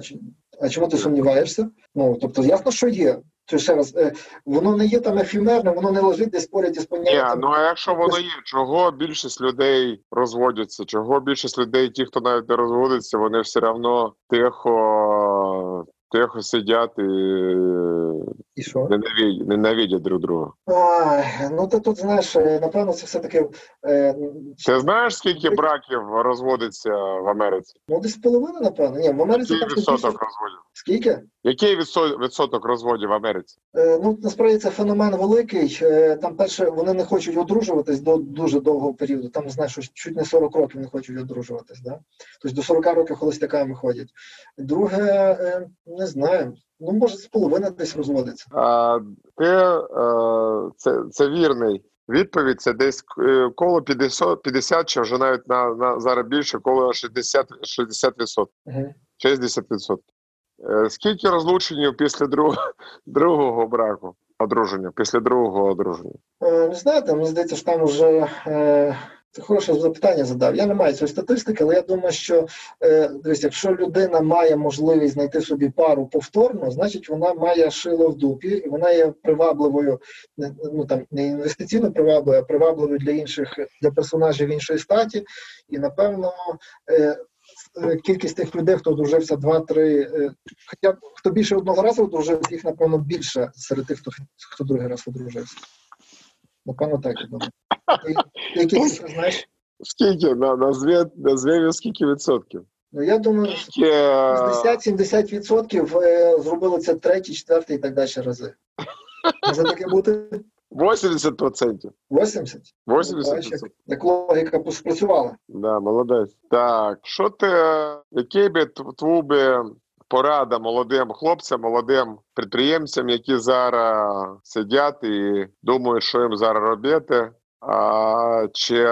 а чому ти сумніваєшся? Ну тобто, ясно, що є. То ще раз, е, воно не є там ефемерним, воно не лежить десь поряд із Ні, ну а якщо воно є, чого більшість людей розводяться? Чого більшість людей, ті, хто навіть не розводиться, вони все одно тихо, тихо сидять і І що? ненавидять, ненавидять друг друга. Ай, ну ти тут знаєш, е, напевно, це все таки е, Ти знаєш, скільки браків розводиться в Америці? ну десь половина, напевно. Ні, в Америці Який щось відсоток більше. розводів? Скільки? Який відсоток розводів в Америці? Е, ну насправді це феномен великий. Е, там перше вони не хочуть одружуватись до дуже довгого періоду. Там знаєш, чуть не 40 років не хочуть одружуватись. Да? Тобто до 40 років холостяками ходять. Друге, е, не знаю. Ну може з половини десь розводиться. А, ти, е, це, це вірний. Відповідь це десь е, коло 50, 50 чи вже навіть на, на зараз більше, коло 60, 60%. Угу. 60%. Скільки розлучень після другого, другого браку? Одруження, після другого одруження? Е, Не знаєте, мені здається, що там вже е, це хороше запитання задав. Я не маю цієї статистики, але я думаю, що е, дивись, якщо людина має можливість знайти собі пару повторно, значить вона має шило в дупі, і вона є привабливою, не- ну там не інвестиційно привабливою, а привабливою для інших для персонажів іншої статі. І напевно. Е, е, Кількість тих людей, хто одружився два-три, е, хоча хто більше одного разу одружився, їх напевно більше серед тих, хто хто другий раз одружився. Напевно, так я думаю. Ти, ти знаєш? Скільки? На, назві, назві скільки відсотків? Ну я думаю, Скільки, е, 60-70% е, зробили це третій, четвертий і так далі рази. Може таке бути? 80%. 80? 80%. Як логіка спрацювала. Да, молодець. Так, що ти, який би тв- твій би порада молодим хлопцям, молодим підприємцям, які зараз сидять і думають, що їм зараз робити? А, чи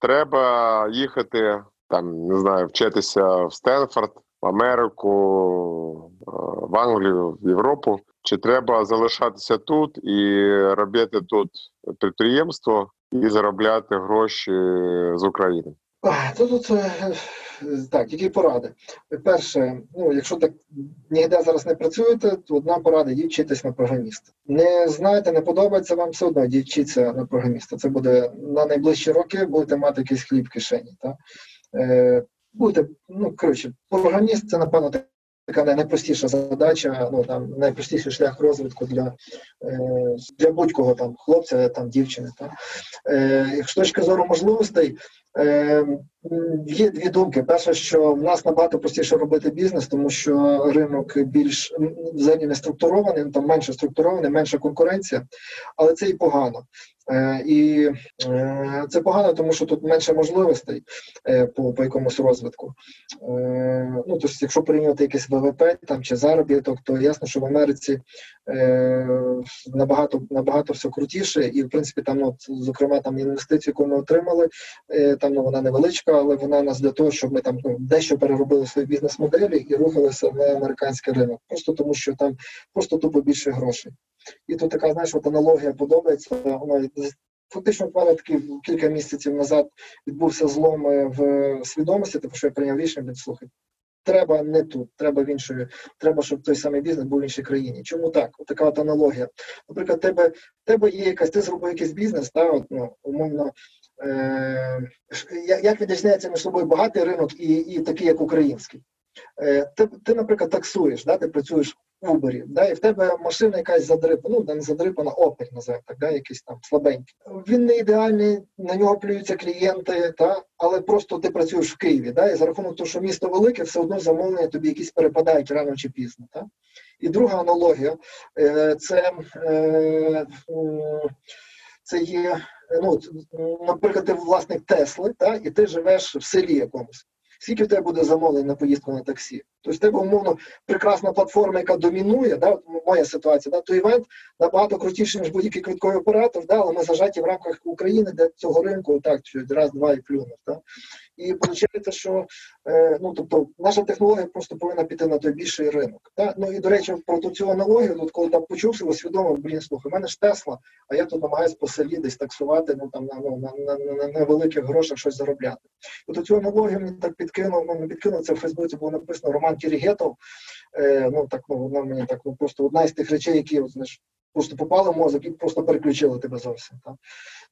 треба їхати там, не знаю, вчитися в Стенфорд, в Америку, е, в Англію, в Європу? Чи треба залишатися тут і робити тут підприємство і заробляти гроші з України? То тут е, так, які поради. Перше, ну якщо так ніде зараз не працюєте, то одна порада йдіть вчитись на програміста. Не знаєте, не подобається вам все одно, йдіть вчитися на програміста. Це буде на найближчі роки, будете мати якийсь хліб в кишені. Та? Е, будете, ну коротше, програміст це напевно така найпростіша задача, ну там найпростіший шлях розвитку для, е, для будь-кого там хлопця, там дівчини. Та? Е, з точки зору можливостей. Є дві думки. Перше, що в нас набагато простіше робити бізнес, тому що ринок більш взагалі не структурований, там менше структурований, менша конкуренція, але це і погано. Е, І е, це погано, тому що тут менше можливостей е, по, по якомусь розвитку. Ну, тобто, якщо порівнювати якийсь ВВП там чи заробіток, то ясно, що в Америці набагато набагато все крутіше, і в принципі там, ну, от, зокрема, там інвестицію, яку ми отримали, там ну вона невеличка, але вона нас для того, щоб ми там ну, дещо переробили свої бізнес-моделі і рухалися на американський ринок, просто тому що там просто тупо більше грошей. І тут така, знаєш, от аналогія подобається. Вона фактично в мене таки кілька місяців назад відбувся злом е, в свідомості, тому що я прийняв рішення від слухай. Треба не тут, треба в іншої, треба, щоб той самий бізнес був в іншій країні. Чому так? От така от аналогія. Наприклад, тебе, тебе є якась, ти зробив якийсь бізнес, та, от, ну, умовно, як відрізняється між собою багатий ринок і, і такий, як український? Е, ти, ти, наприклад, таксуєш, да, ти працюєш в Uber, да, і в тебе машина якась задрипана, ну, не задрипана, опель, називаємо так, да, якийсь там слабенький. Він не ідеальний, на нього плюються клієнти, та, але просто ти працюєш в Києві, да, і за рахунок того, що місто велике, все одно замовлення тобі якісь перепадають рано чи пізно. Та. І друга аналогія е, це, е, м, це є, ну, наприклад, ти власник Тесли, та, і ти живеш в селі якомусь. Скільки в тебе буде замовлень на поїздку на таксі? Тобто в тебе, умовно, прекрасна платформа, яка домінує, да, моя ситуація, да, то івент набагато крутіший, ніж будь-який квитковий оператор, да, але ми зажаті в рамках України, де цього ринку так, раз, два і плюнув. Да. І виходить, що е, ну, тобто, наша технологія просто повинна піти на той більший ринок. Да. Ну і до речі, про цю аналогію, тут коли там почувся, усвідомив, блін, слухай, в мене ж Тесла, а я тут намагаюся по селі десь таксувати, ну там на, ну, на, на, на, на великих грошах щось заробляти. От цю аналогію мені так підкинув, ну підкинув, це в Фейсбуці було написано Роман Кірігетов. Е, ну так ну вона мені так ну просто одна із тих речей, які от, знаєш, просто попали в мозок і просто переключили тебе зовсім. Так?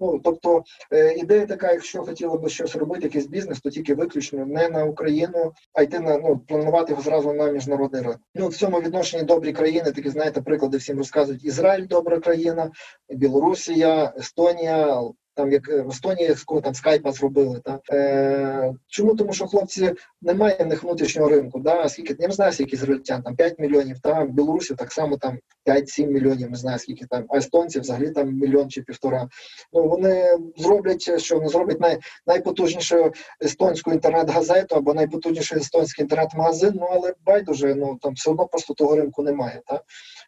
Ну тобто е, ідея така, якщо хотіли би щось робити, якийсь бізнес, то тільки виключно не на Україну, а йти на ну планувати його зразу на міжнародний ринок. Ну в цьому відношенні добрі країни, такі знаєте, приклади всім розказують. Ізраїль добра країна, Білорусія, Естонія. Там як е, в Естонії там скайпа зробили. Та? Е, чому? Тому що хлопці немає в них внутрішнього ринку. Да? Скільки не знаю, скільки ізраїльтян, там 5 мільйонів, там в Білорусі так само там 5-7 мільйонів, не знаю скільки там, а естонці взагалі там мільйон чи півтора. Ну вони зроблять, що вони зроблять най, найпотужнішу естонську інтернет-газету або найпотужніший естонський інтернет-магазин, ну але байдуже, ну там все одно просто того ринку немає. Та?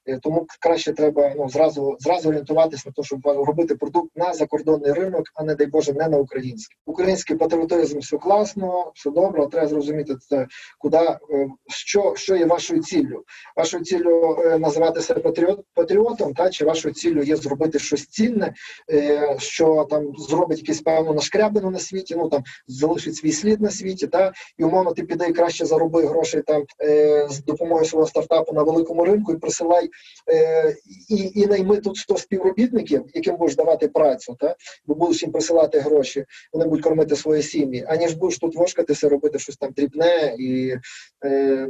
Е, Тому краще треба ну зразу зразу орієнтуватись на те, щоб робити продукт на закордонний ринок, а не дай Боже, не на український. Український патріотизм все класно, все добре, але треба зрозуміти це, куди е, що, що є вашою ціллю. Вашою ціллю е, називати себе патріот патріотом, та чи вашою ціллю є зробити щось цінне, що там зробить якусь певну нашкрябину на світі, ну там залишить свій слід на світі, та і умовно ти піде і краще зароби грошей там з допомогою свого стартапу на великому ринку і присилай е, і, і найми тут 100 співробітників, яким будеш давати працю, та бо будеш їм присилати гроші, вони будуть кормити свої сім'ї, аніж будеш тут вошкатися, робити щось там дрібне і. Е,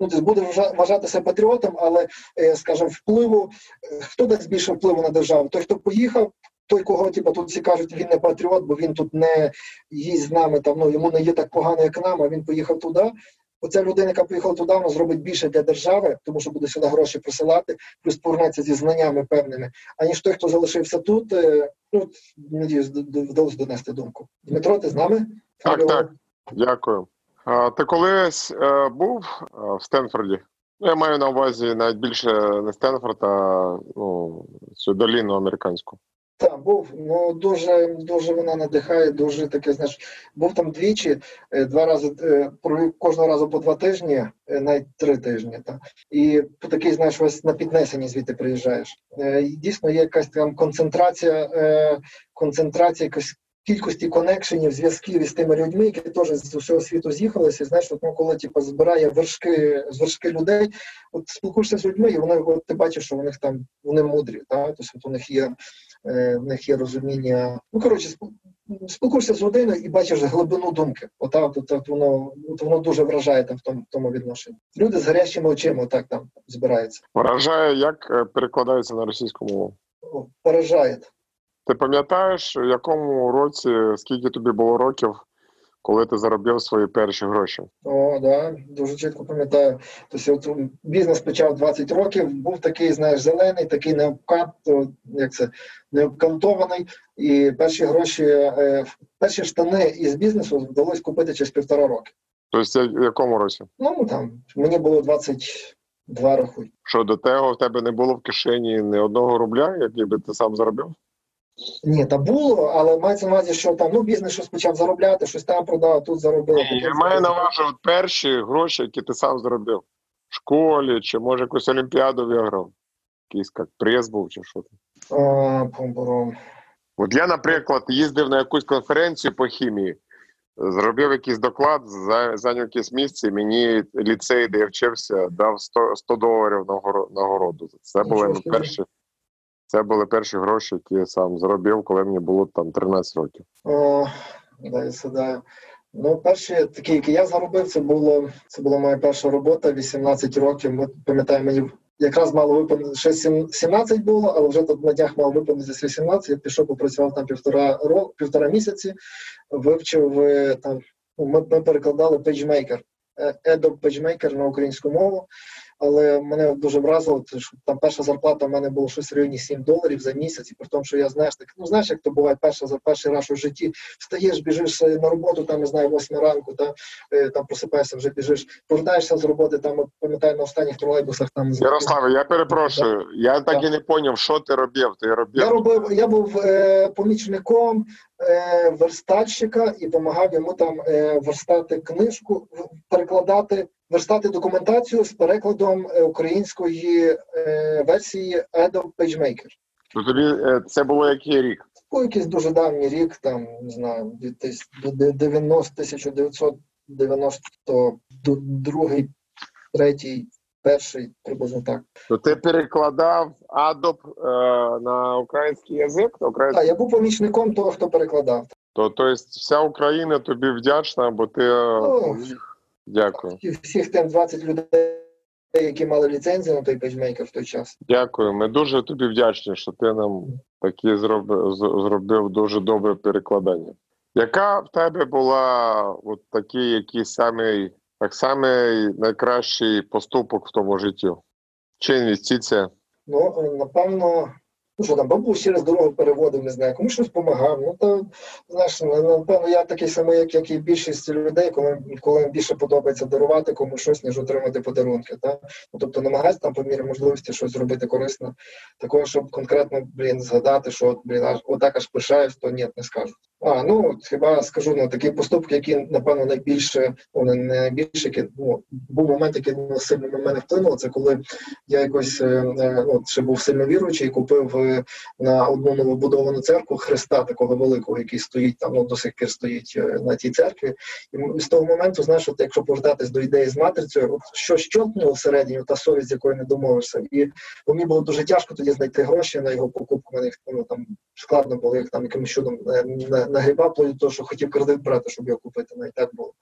Ну, ти будеш вважа- вважатися патріотом, але, е, скажімо, впливу, е, хто дасть більше впливу на державу? Той, хто поїхав, той, кого типу, тут всі кажуть, він не патріот, бо він тут не їсть з нами, там, ну, йому не є так погано, як нам, а він поїхав туди. Оця людина, яка поїхала туди, вона зробить більше для держави, тому що буде сюди гроші присилати, плюс повернеться зі знаннями певними. Аніж той, хто залишився тут, е, ну надіюсь, вдалося донести думку. Дмитро, ти з нами? Так, Алло. так. Дякую. А, ти колись е, був е, в Стенфорді? Ну, я маю на увазі навіть більше не Стенфорд, а ну, цю доліну американську. Так, був. Ну дуже дуже вона надихає, дуже таке, знаєш, був там двічі, е, два рази е, кожного разу по два тижні, е, навіть три тижні. Та. І по такий, знаєш, ось на піднесенні звідти приїжджаєш. Дійсно, є якась там концентрація, концентрація якось. Кількості конекшенів, зв'язків із тими людьми, які теж з усього світу з'їхалися. І знаєш, от, ну, коли типу, збирає вершки, з вершки людей, от спілкуєшся з людьми, і вони от, ти бачиш, що у них там вони мудрі, та? тобто от у них є е, в них є розуміння. Ну коротше, спілкуєшся з людиною і бачиш глибину думки. Ота, от, от, от воно от воно дуже вражає там в тому, тому відношенні. Люди з гарячими очима так там збираються. Вражає, як е, перекладається на російську мову. Поражає. Ти пам'ятаєш, в якому році, скільки тобі було років, коли ти заробив свої перші гроші? О, да, дуже чітко пам'ятаю. Тобто, от бізнес почав 20 років, був такий, знаєш, зелений, такий необкат, як це, необкантований. І перші гроші, е, перші штани із бізнесу вдалося купити через півтора роки. Тобто, в якому році? Ну там мені було 22 рахуй. Що до того в тебе не було в кишені ні одного рубля, який би ти сам заробив? Ні, та було, але мається на увазі, що там ну бізнес щось почав заробляти, щось там продав, тут заробив. Ні, я маю на увазі от перші гроші, які ти сам заробив. В школі, чи може якусь олімпіаду виграв. Якийсь як прес був, чи що там. От я, наприклад, їздив на якусь конференцію по хімії, зробив якийсь доклад, зайняв якесь місце, і мені ліцей, де я вчився, дав 100, 100 доларів нагороду. Це були собі. перші. Це були перші гроші, які я сам зробив, коли мені було там 13 років. О, да, я сідаю. Ну, перші такі, які я заробив, це було це була моя перша робота, 18 років. От, пам'ятаю, мені якраз мало виповнити ще сім- 17 було, але вже тут на днях мало виповнитися 18. Я пішов, попрацював там півтора ро, півтора місяці, вивчив е, там. ну, Ми, ми перекладали PageMaker, е, Adobe PageMaker на українську мову. Але мене дуже вразило, що там перша зарплата в мене було щось в районі 7 доларів за місяць, і при тому, що я знаєш, так ну знаєш, як то буває перша за перший раз у житті. Встаєш, біжиш е, на роботу, там не знаю, 8 ранку, та е, там просипаєшся, вже біжиш, повертаєшся з роботи. Там пам'ятаю на останніх тролейбусах там Ярославе, я перепрошую, я так і не зрозумів, що ти робив. Ти робив Я робив, я був е, помічником е, верстальщика і допомагав йому там е, верстати книжку, перекладати, верстати документацію з перекладом е, української е, версії Adobe PageMaker. То тобі е, це було який рік? Був якийсь дуже давній рік, там не знаю, десь до де- 90 1992, третій, перший, приблизно так. То ти перекладав Adobe е, на український язик? На український... Так, я був помічником того, хто перекладав. То, то вся Україна тобі вдячна, бо ти Ну. Дякую. Всіх- тим 20 людей, які мали ліцензію на той PageMaker в той час. Дякую. Ми дуже тобі вдячні, що ти нам такі зробив, зробив дуже добре перекладання. Яка в тебе була от такий якийсь самий, так самий найкращий поступок в тому житті? Чи інвестиція? Ну, напевно, ну що там, бабусь через дорогу переводив, не знаю, комусь щось допомагав. Ну, то, знаєш, напевно, я такий самий, як, як і більшість людей, коли, коли більше подобається дарувати комусь щось, ніж отримати подарунки. Та? Ну, тобто намагаюся там по мірі можливості щось зробити корисно. Такого, щоб конкретно, блін, згадати, що блін, аж отак аж пишаюсь, то ні, не скажу. А, ну, хіба скажу, ну, такі поступки, які, напевно, найбільше, ну, не не найбільше, які, ну, був момент, який ну, сильно на мене вплинув, це коли я якось е, е, ще був сильно віруючий купив е, на одну новобудовану церкву Христа такого великого, який стоїть там, ну, до сих пір стоїть е, на тій церкві. І з того моменту, знаєш, от, якщо повертатись до ідеї з матрицею, от, що щолкнуло всередині, та совість, з якою не домовишся. І мені було дуже тяжко тоді знайти гроші на його покупку. Їх, ну, там складно було їх там якимось чудом е, на- нагрібав того, що хотів кредит брати, щоб його купити. Навіть так було.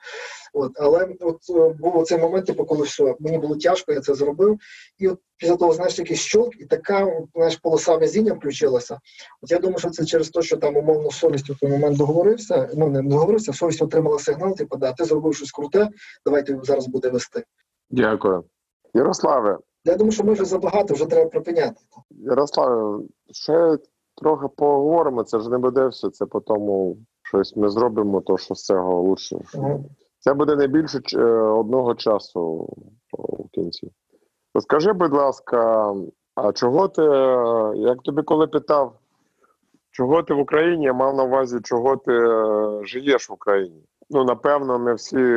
От, але от е, був цей момент, типу, коли все, мені було тяжко, я це зробив. І от після того, знаєш, якийсь щолк, і така знаєш, полоса везіння включилася. От я думаю, що це через те, що там умовно совість в той момент договорився. Ну не договорився, совість отримала сигнал, типу, да, ти зробив щось круте, давайте зараз буде вести. Дякую. Ярославе, Я думаю, що ми вже забагато, вже треба припиняти. Ярославе, ще трохи поговоримо, це ж не буде все. Це по тому щось ми зробимо, то що з цього лучше. Мгм. Це буде не більше е, одного часу в кінці. Скажи, будь ласка, а чого ти, е, як тобі коли питав, чого ти в Україні, я мав на увазі, чого ти е, живеш в Україні? Ну, напевно, ми всі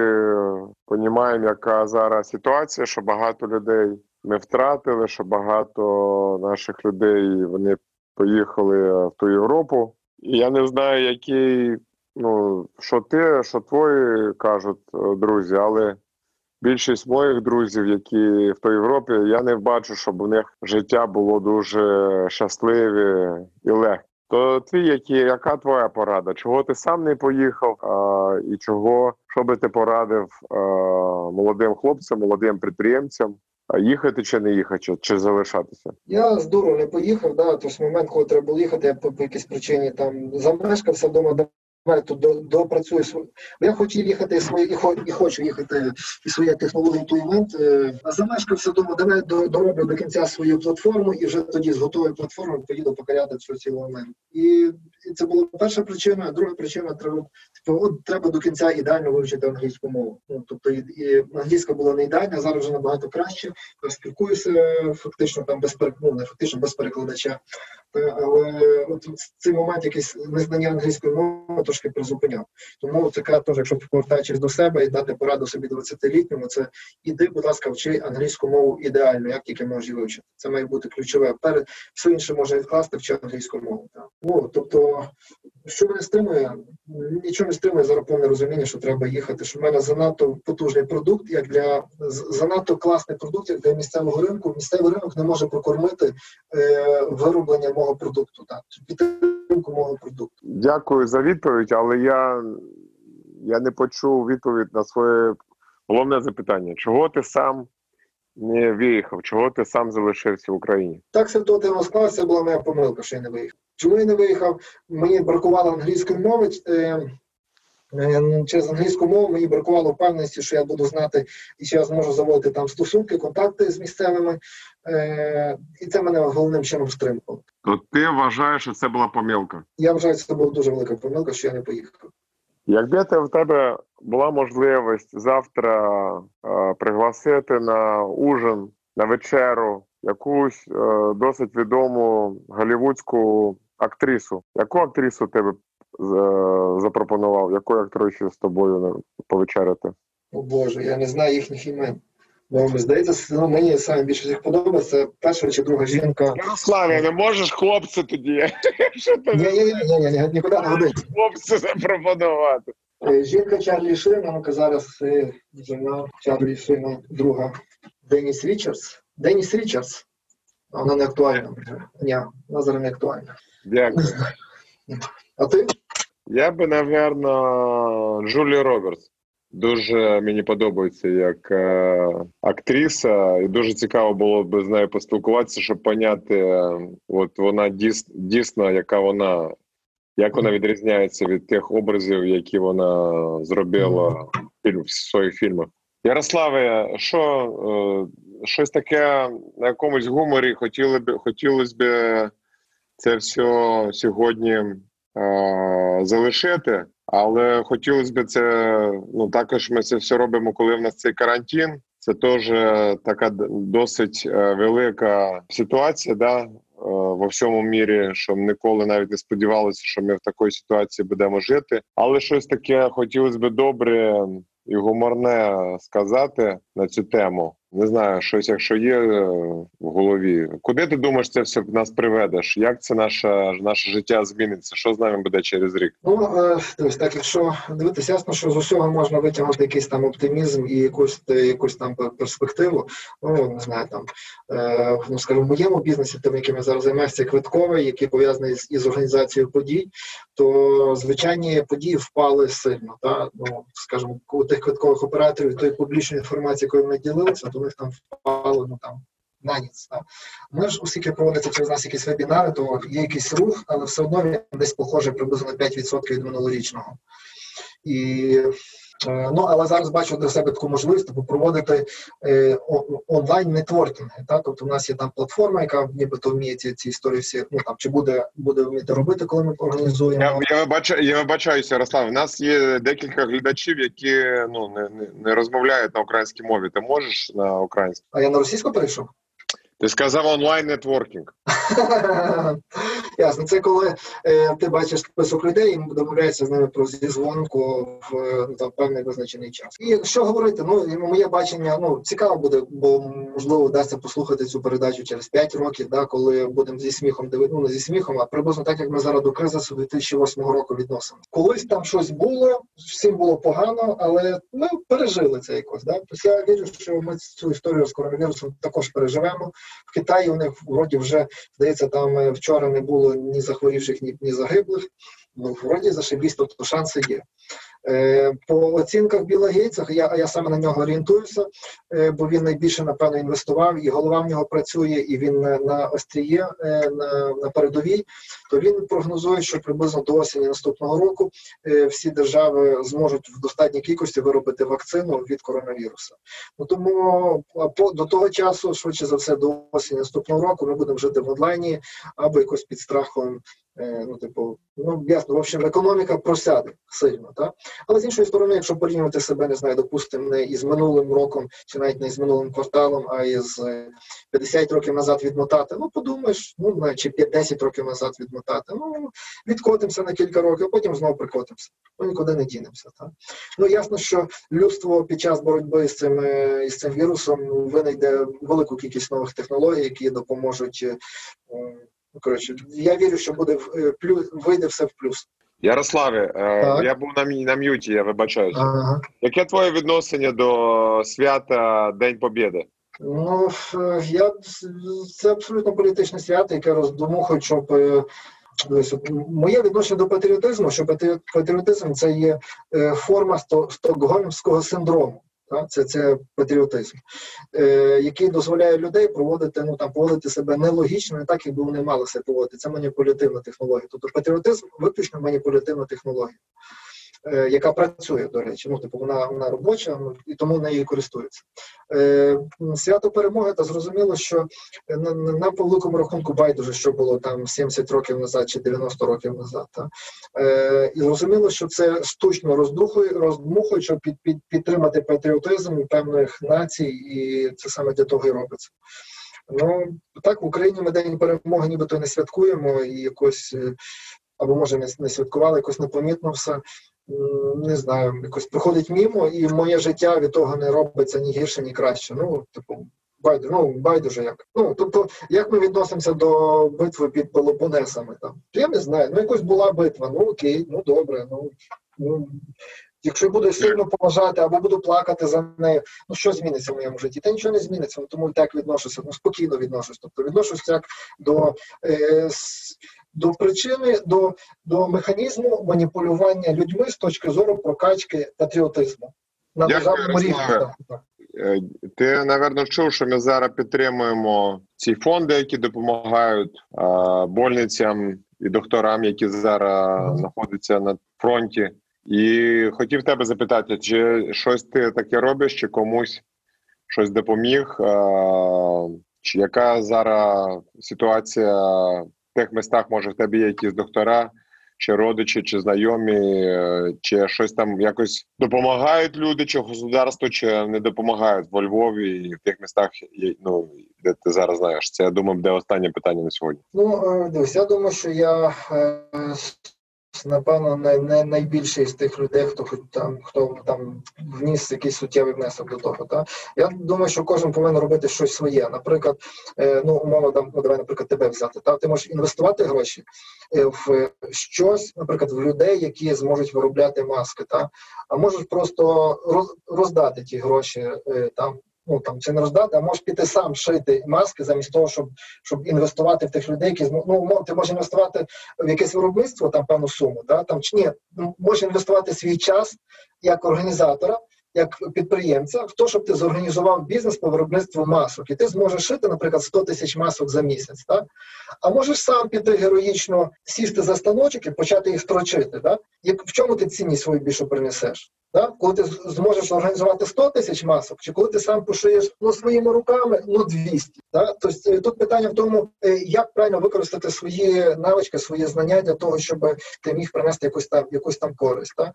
розуміємо, яка зараз ситуація, що багато людей ми втратили, що багато наших людей вони поїхали в ту Європу. І я не знаю, який, ну, що ти, що твої кажуть е, друзі, але більшість моїх друзів, які в той Європі, я не бачу, щоб у них життя було дуже щасливе і легке. То твій, які, яка твоя порада? Чого ти сам не поїхав? А, і чого, що би ти порадив а, молодим хлопцям, молодим підприємцям? Їхати чи не їхати, чи, залишатися? Я з не поїхав, да, тож момент, коли треба було їхати, я по, по якійсь причині там замешкався вдома, тут до, допрацюю свою. Я хотів їхати свої, і, і хочу їхати і своя технологія то івент. Е, замешкався вдома, давай до, дороблю до кінця свою платформу і вже тоді з готовою платформою поїду покоряти цю цілу момент. І, це була перша причина, друга причина типу, от треба до кінця ідеально вивчити англійську мову. Ну тобто і, і англійська була не ідеальна, зараз вже набагато краще. Я спілкуюся фактично там без ну, не фактично без перекладача. Е, Але от цей момент якийсь незнання англійської мови трошки призупиняв. Тому така теж, якщо повертаючись до себе і дати пораду собі 20-літньому, це іди, будь ласка, вчи англійську мову ідеально, як тільки можеш її вивчити. Це має бути ключове. Перед все інше може відкласти, вчи англійську мову. Так. Ну, тобто, що мене стримує? Нічого не стримує зараз повне розуміння, що треба їхати. Що в мене занадто потужний продукт, як для з- занадто класний продукт, як для місцевого ринку. Місцевий ринок не може прокормити е, вироблення мого продукту, так підтримку мого продукту. Дякую за відповідь, але я, я не почув відповідь на своє головне запитання: чого ти сам не виїхав? Чого ти сам залишився в Україні? Так ситуативно склалася, це була моя помилка, що я не виїхав. Чому я не виїхав? Мені бракувало англійської мови. Е, через англійську мову мені бракувало впевненості, що я буду знати і що я зможу заводити там стосунки, контакти з місцевими. Е, і це мене головним чином стримувало. То ти вважаєш, що це була помилка? Я вважаю, що це була дуже велика помилка, що я не поїхав. Якби те в тебе була можливість завтра е, пригласити на ужин, на вечеру якусь е, досить відому голівудську актрису, яку актрису тебе запропонував? Якою актрисою з тобою повечеряти? О Боже, я не знаю їхніх імен. Ну, здається, ну, мені саме більше всіх подобається перша чи друга жінка. Ярославе, не можеш хлопця тоді? Що ти Ні, ні, ні, ні, ні, нікуди не годиться. хлопцю запропонувати? Е, Жінка Чарлі Шина, ну зараз е, жена Чарлі Шина, друга Деніс Річардс. Деніс Річардс. Вона не актуальна. Ні, вона зараз не актуальна. Дякую. А ти? Я би, напевно, Джулі Робертс. Дуже мені подобається як е, актриса, і дуже цікаво було б з нею поспілкуватися, щоб поняти, е, от вона дійс, дійсно, яка вона, як вона відрізняється від тих образів, які вона зробила в фільм, в своїх фільмах. Ярославе, що е, щось таке на якомусь гуморі хотіли б хотілося б це все сьогодні залишити. Але хотілося б це ну також. Ми це все робимо, коли в нас цей карантин. Це теж така досить е, велика ситуація, да, е, во всьому мірі, що ніколи навіть не сподівалися, що ми в такій ситуації будемо жити. Але щось таке хотілося б добре і гуморне сказати на цю тему. Не знаю, щось, якщо є е, в голові. Куди ти думаєш, це все нас приведеш? Як це наше, наше життя зміниться? Що з нами буде через рік? Ну, е, дивись, так, якщо дивитися, ясно, що з усього можна витягнути якийсь там оптимізм і якусь, е, якусь там перспективу. Ну, не знаю, там, е, ну, скажімо, в моєму бізнесі, тим, яким я зараз займаюся, це квитковий, який пов'язаний з, із організацією подій, то звичайні події впали сильно. Та? Ну, скажімо, у тих квиткових операторів тої публічної інформації, якою вони ділилися, то них там впало ну, там, на ніц. Та? Ми ж, оскільки проводиться через нас якісь вебінари, то є якийсь рух, але все одно він десь похожий приблизно на 5% від минулорічного. І ну, але зараз бачу для себе таку можливість типу, проводити е, онлайн нетворкінги. Так? Тобто, у нас є там платформа, яка нібито вміє ці, ці історії всі, ну там чи буде, буде вміти робити, коли ми організуємо. Я, я, вибачаю, я вибачаюся, Ярослав. У нас є декілька глядачів, які ну не, не, не розмовляють на українській мові. Ти можеш на українській? А я на російську перейшов? Ти сказав онлайн нетворкінг. Ясно, це коли е, ти бачиш список людей і домовляєшся з ними про зізвонку в е, ну, там, певний визначений час. І що говорити, ну моє бачення, ну цікаво буде, бо можливо вдасться послухати цю передачу через 5 років, да, коли будемо зі сміхом дивитися, ну не зі сміхом, а приблизно так, як ми зараз до кризису 2008 року відносимо. Колись там щось було, всім було погано, але ми пережили це якось. Да? Тобто я вірю, що ми цю історію з коронавірусом також переживемо. В Китаї у них вроді вже здається, там е, вчора не було ні захворівших, ні, ні загиблих. Ну, вроді зашибісь, тобто шанси є. Е, по оцінках Біла Гейтса, я, я саме на нього орієнтуюся, е, бо він найбільше, напевно, інвестував, і голова в нього працює, і він на, остріє, е, на, на передовій, то він прогнозує, що приблизно до осені наступного року всі держави зможуть в достатній кількості виробити вакцину від коронавірусу. Ну, тому по, до того часу, швидше за все, до осені наступного року ми будемо жити в онлайні або якось під страхом. Е, Ну, типу, ну ясно, в общем, економіка просяде сильно, так? Але з іншої сторони, якщо порівнювати себе, не знаю, допустимо, не із минулим роком, чи навіть не з минулим кварталом, а із е, 50 років назад відмотати, ну подумаєш, ну не, чи 10 років назад відмотати, ну відкотимося на кілька років, а потім знову прикотимося. Ну нікуди не дінемося. Так? Ну ясно, що людство під час боротьби з цим е, із цим вірусом винайде велику кількість нових технологій, які допоможуть. Ну, коротше, я вірю, що буде в- е, плюс, вийде все в плюс. Ярославе, е, Так. я був на, на м'юті, я вибачаюся. Ага. Яке твоє відношення до свята День Побєди? Ну я це абсолютно політичне свято, яке роздумухає, щоб е, моє відношення до патріотизму, що патріотизм це є форма стокгольмського синдрому. Це, це патріотизм, е, який дозволяє людей проводити, ну там поводити себе нелогічно, не так, якби вони мали себе поводити. Це маніпулятивна технологія. Тобто патріотизм виключно маніпулятивна технологія, яка працює, до речі. Ну, типу, вона, вона робоча, ну, і тому нею користуються. Е, свято перемоги, та зрозуміло, що на, по великому рахунку байдуже, що було там 70 років назад чи 90 років назад. Та? Е, і зрозуміло, що це штучно роздухує, роздмухує, щоб під, під, підтримати патріотизм певних націй, і це саме для того і робиться. Ну так в Україні ми день перемоги, нібито не святкуємо і якось. е, Або може не святкували, якось непомітно все. Не знаю, якось проходить мімо, і моє життя від того не робиться ні гірше, ні краще. Ну, типу, байдуже, ну, байдуже як. Ну, тобто, як ми відносимося до битви під Пелопонесами там? Я не знаю. Ну, якось була битва. Ну окей, ну добре. Ну, ну якщо буду сильно поважати або буду плакати за нею, ну що зміниться в моєму житті? Та нічого не зміниться, ну, тому так відношуся, ну спокійно відношусь. Тобто відношусь як до. Е, до причини, до, до механізму маніпулювання людьми з точки зору прокачки патріотизму на державному рівні. Е, Ти, напевно, чув, що ми зараз підтримуємо ці фонди, які допомагають е, больницям і докторам, які зараз знаходяться на фронті. І хотів тебе запитати, чи щось ти таке робиш, чи комусь щось допоміг? е, Чи яка зараз ситуація тих містах? Може, в тебе є якісь доктора, чи родичі, чи знайомі, е, чи щось там якось допомагають люди, чи государство, чи не допомагають во Львові і в тих містах, ну де ти зараз знаєш. Це я думаю, де останнє питання на сьогодні. Ну, е, дивись, я думаю, що я е, напевно, не, не найбільший з тих людей, хто там хто там вніс якийсь суттєвий внесок до того. Та я думаю, що кожен повинен робити щось своє. Наприклад, е, ну умова там, ну давай, наприклад, тебе взяти. Та ти можеш інвестувати гроші е, в щось, наприклад, в людей, які зможуть виробляти маски, та а можеш просто роз, роздати ті гроші е, там. Ну там чи не роздати, а можеш піти сам шити маски замість того, щоб щоб інвестувати в тих людей, які ну, умовно, ти можеш інвестувати в якесь виробництво, там певну суму, да, там чи ні, можеш інвестувати свій час як організатора, як підприємця, в те, щоб ти зорганізував бізнес по виробництву масок, і ти зможеш шити, наприклад, 100 тисяч масок за місяць. Так? А можеш сам піти героїчно сісти за станочок і почати їх строчити. Так? Як, в чому ти цінність свою більше принесеш? Так? Коли ти зможеш організувати 100 тисяч масок, чи коли ти сам пошиєш ну, своїми руками ну 200. Так? Тобто тут питання в тому, е, як правильно використати свої навички, свої знання для того, щоб ти міг принести якусь там якусь там користь. Так?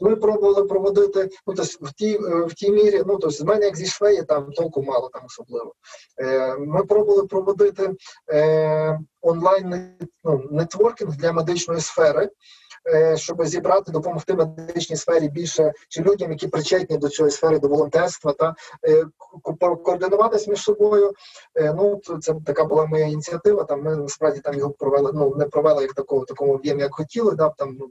Ми пробували проводити ну, тій е, в тій мірі. Ну тобто, з мене як зі швеї там толку мало там особливо. Е, Ми пробували проводити е, онлайн ну, нетворкінг для медичної сфери. Е, Щоб зібрати, допомогти медичній сфері більше чи людям, які причетні до цієї сфери, до волонтерства, та е, ко- ко- координуватись між собою. Е, Ну це така була моя ініціатива. Там ми насправді там його провели. Ну не провели як такого такому об'ємі, як хотіли. Да, там ну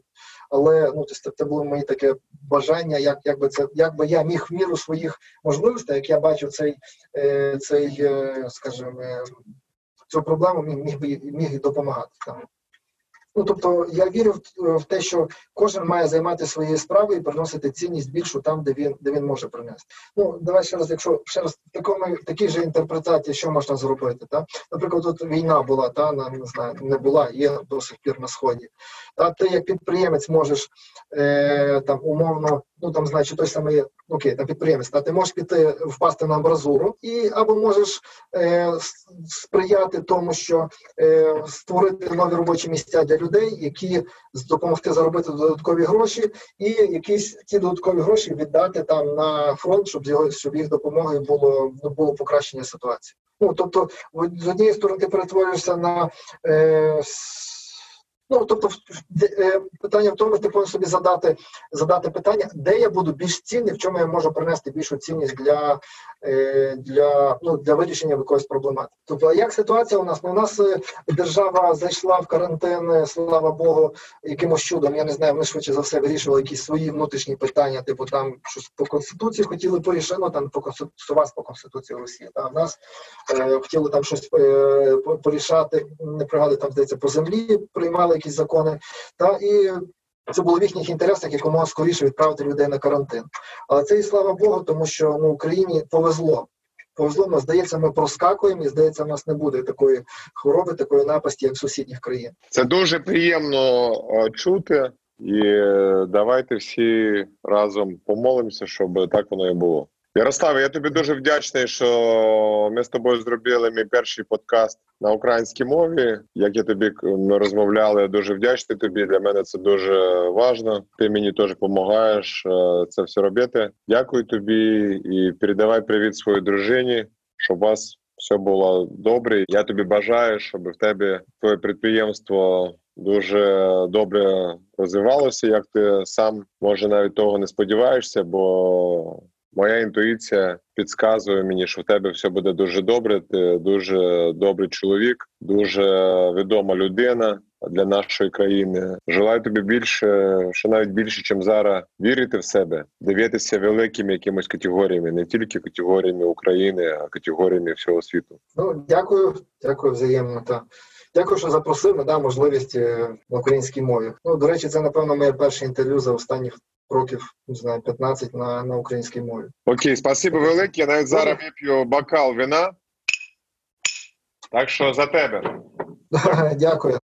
але ну тобто, це було моє таке бажання, як, як би це як я міг в міру своїх можливостей, як я бачив цей, цей скажімо, цю проблему міг, міг би міг допомагати там. Ну тобто я вірю в, в те, що кожен має займати своєю справою і приносити цінність більшу там, де він де він може принести. Ну давай ще раз, якщо ще раз в такому такій же інтерпретації, що можна зробити, та наприклад, тут війна була, та не знаю, не була, є до сих пір на сході. Та ти як підприємець можеш е, там умовно, ну там значить той самий окей, там підприємець, та ти можеш піти впасти на амбразуру і або можеш е, сприяти тому, що е, створити нові робочі місця для людей, які допомогти заробити додаткові гроші, і якісь ці додаткові гроші віддати там на фронт, щоб його щоб їх допомогою було ну, було покращення ситуації. Ну тобто, з однієї сторони ти перетворюєшся на е, Ну, тобто, е, питання в тому, що ти повинен собі задати, задати питання, де я буду більш цінний, в чому я можу принести більшу цінність для, е, для, ну, для вирішення якоїсь проблематики. Тобто, як ситуація у нас? Ну, у нас е, держава зайшла в карантин, слава Богу, якимось чудом. Я не знаю, вони швидше за все вирішували якісь свої внутрішні питання, типу там щось по конституції хотіли порішити, ну там по конституції, по конституції Росії. Та в нас е, хотіли там щось е, порішати, не пригадую, там здається, по землі приймали якісь закони. Та і це було в їхніх інтересах якомога скоріше відправити людей на карантин. Але це і слава Богу, тому що ну, Україні повезло. Повезло, ну, здається, ми проскакуємо, і здається, в нас не буде такої хвороби, такої напасті, як в сусідніх країн. Це дуже приємно чути, і е, давайте всі разом помолимося, щоб так воно і було. Ярославе, я тобі дуже вдячний, що ми з тобою зробили мій перший подкаст на українській мові. Як я тобі ми розмовляли, я дуже вдячний тобі. Для мене це дуже важливо. Ти мені теж допомагаєш е, це все робити. Дякую тобі і передавай привіт своїй дружині, щоб у вас все було добре. Я тобі бажаю, щоб в тебе твоє підприємство дуже добре розвивалося, як ти сам може навіть того не сподіваєшся, бо моя інтуїція підказує мені, що в тебе все буде дуже добре. Ти дуже добрий чоловік, дуже відома людина для нашої країни. Желаю тобі більше, що навіть більше, ніж зараз, вірити в себе, дивитися великими якимись категоріями, не тільки категоріями України, а категоріями всього світу. Ну, дякую, дякую взаємно. Та. Дякую, що запросив, да, можливість е, на українській мові. Ну, до речі, це, напевно, моє перше інтерв'ю за останніх років, не знаю, 15 на, на українській мові. Окей, спасибо велике. Я навіть зараз вип'ю бокал вина. Так що за тебе. Дякую.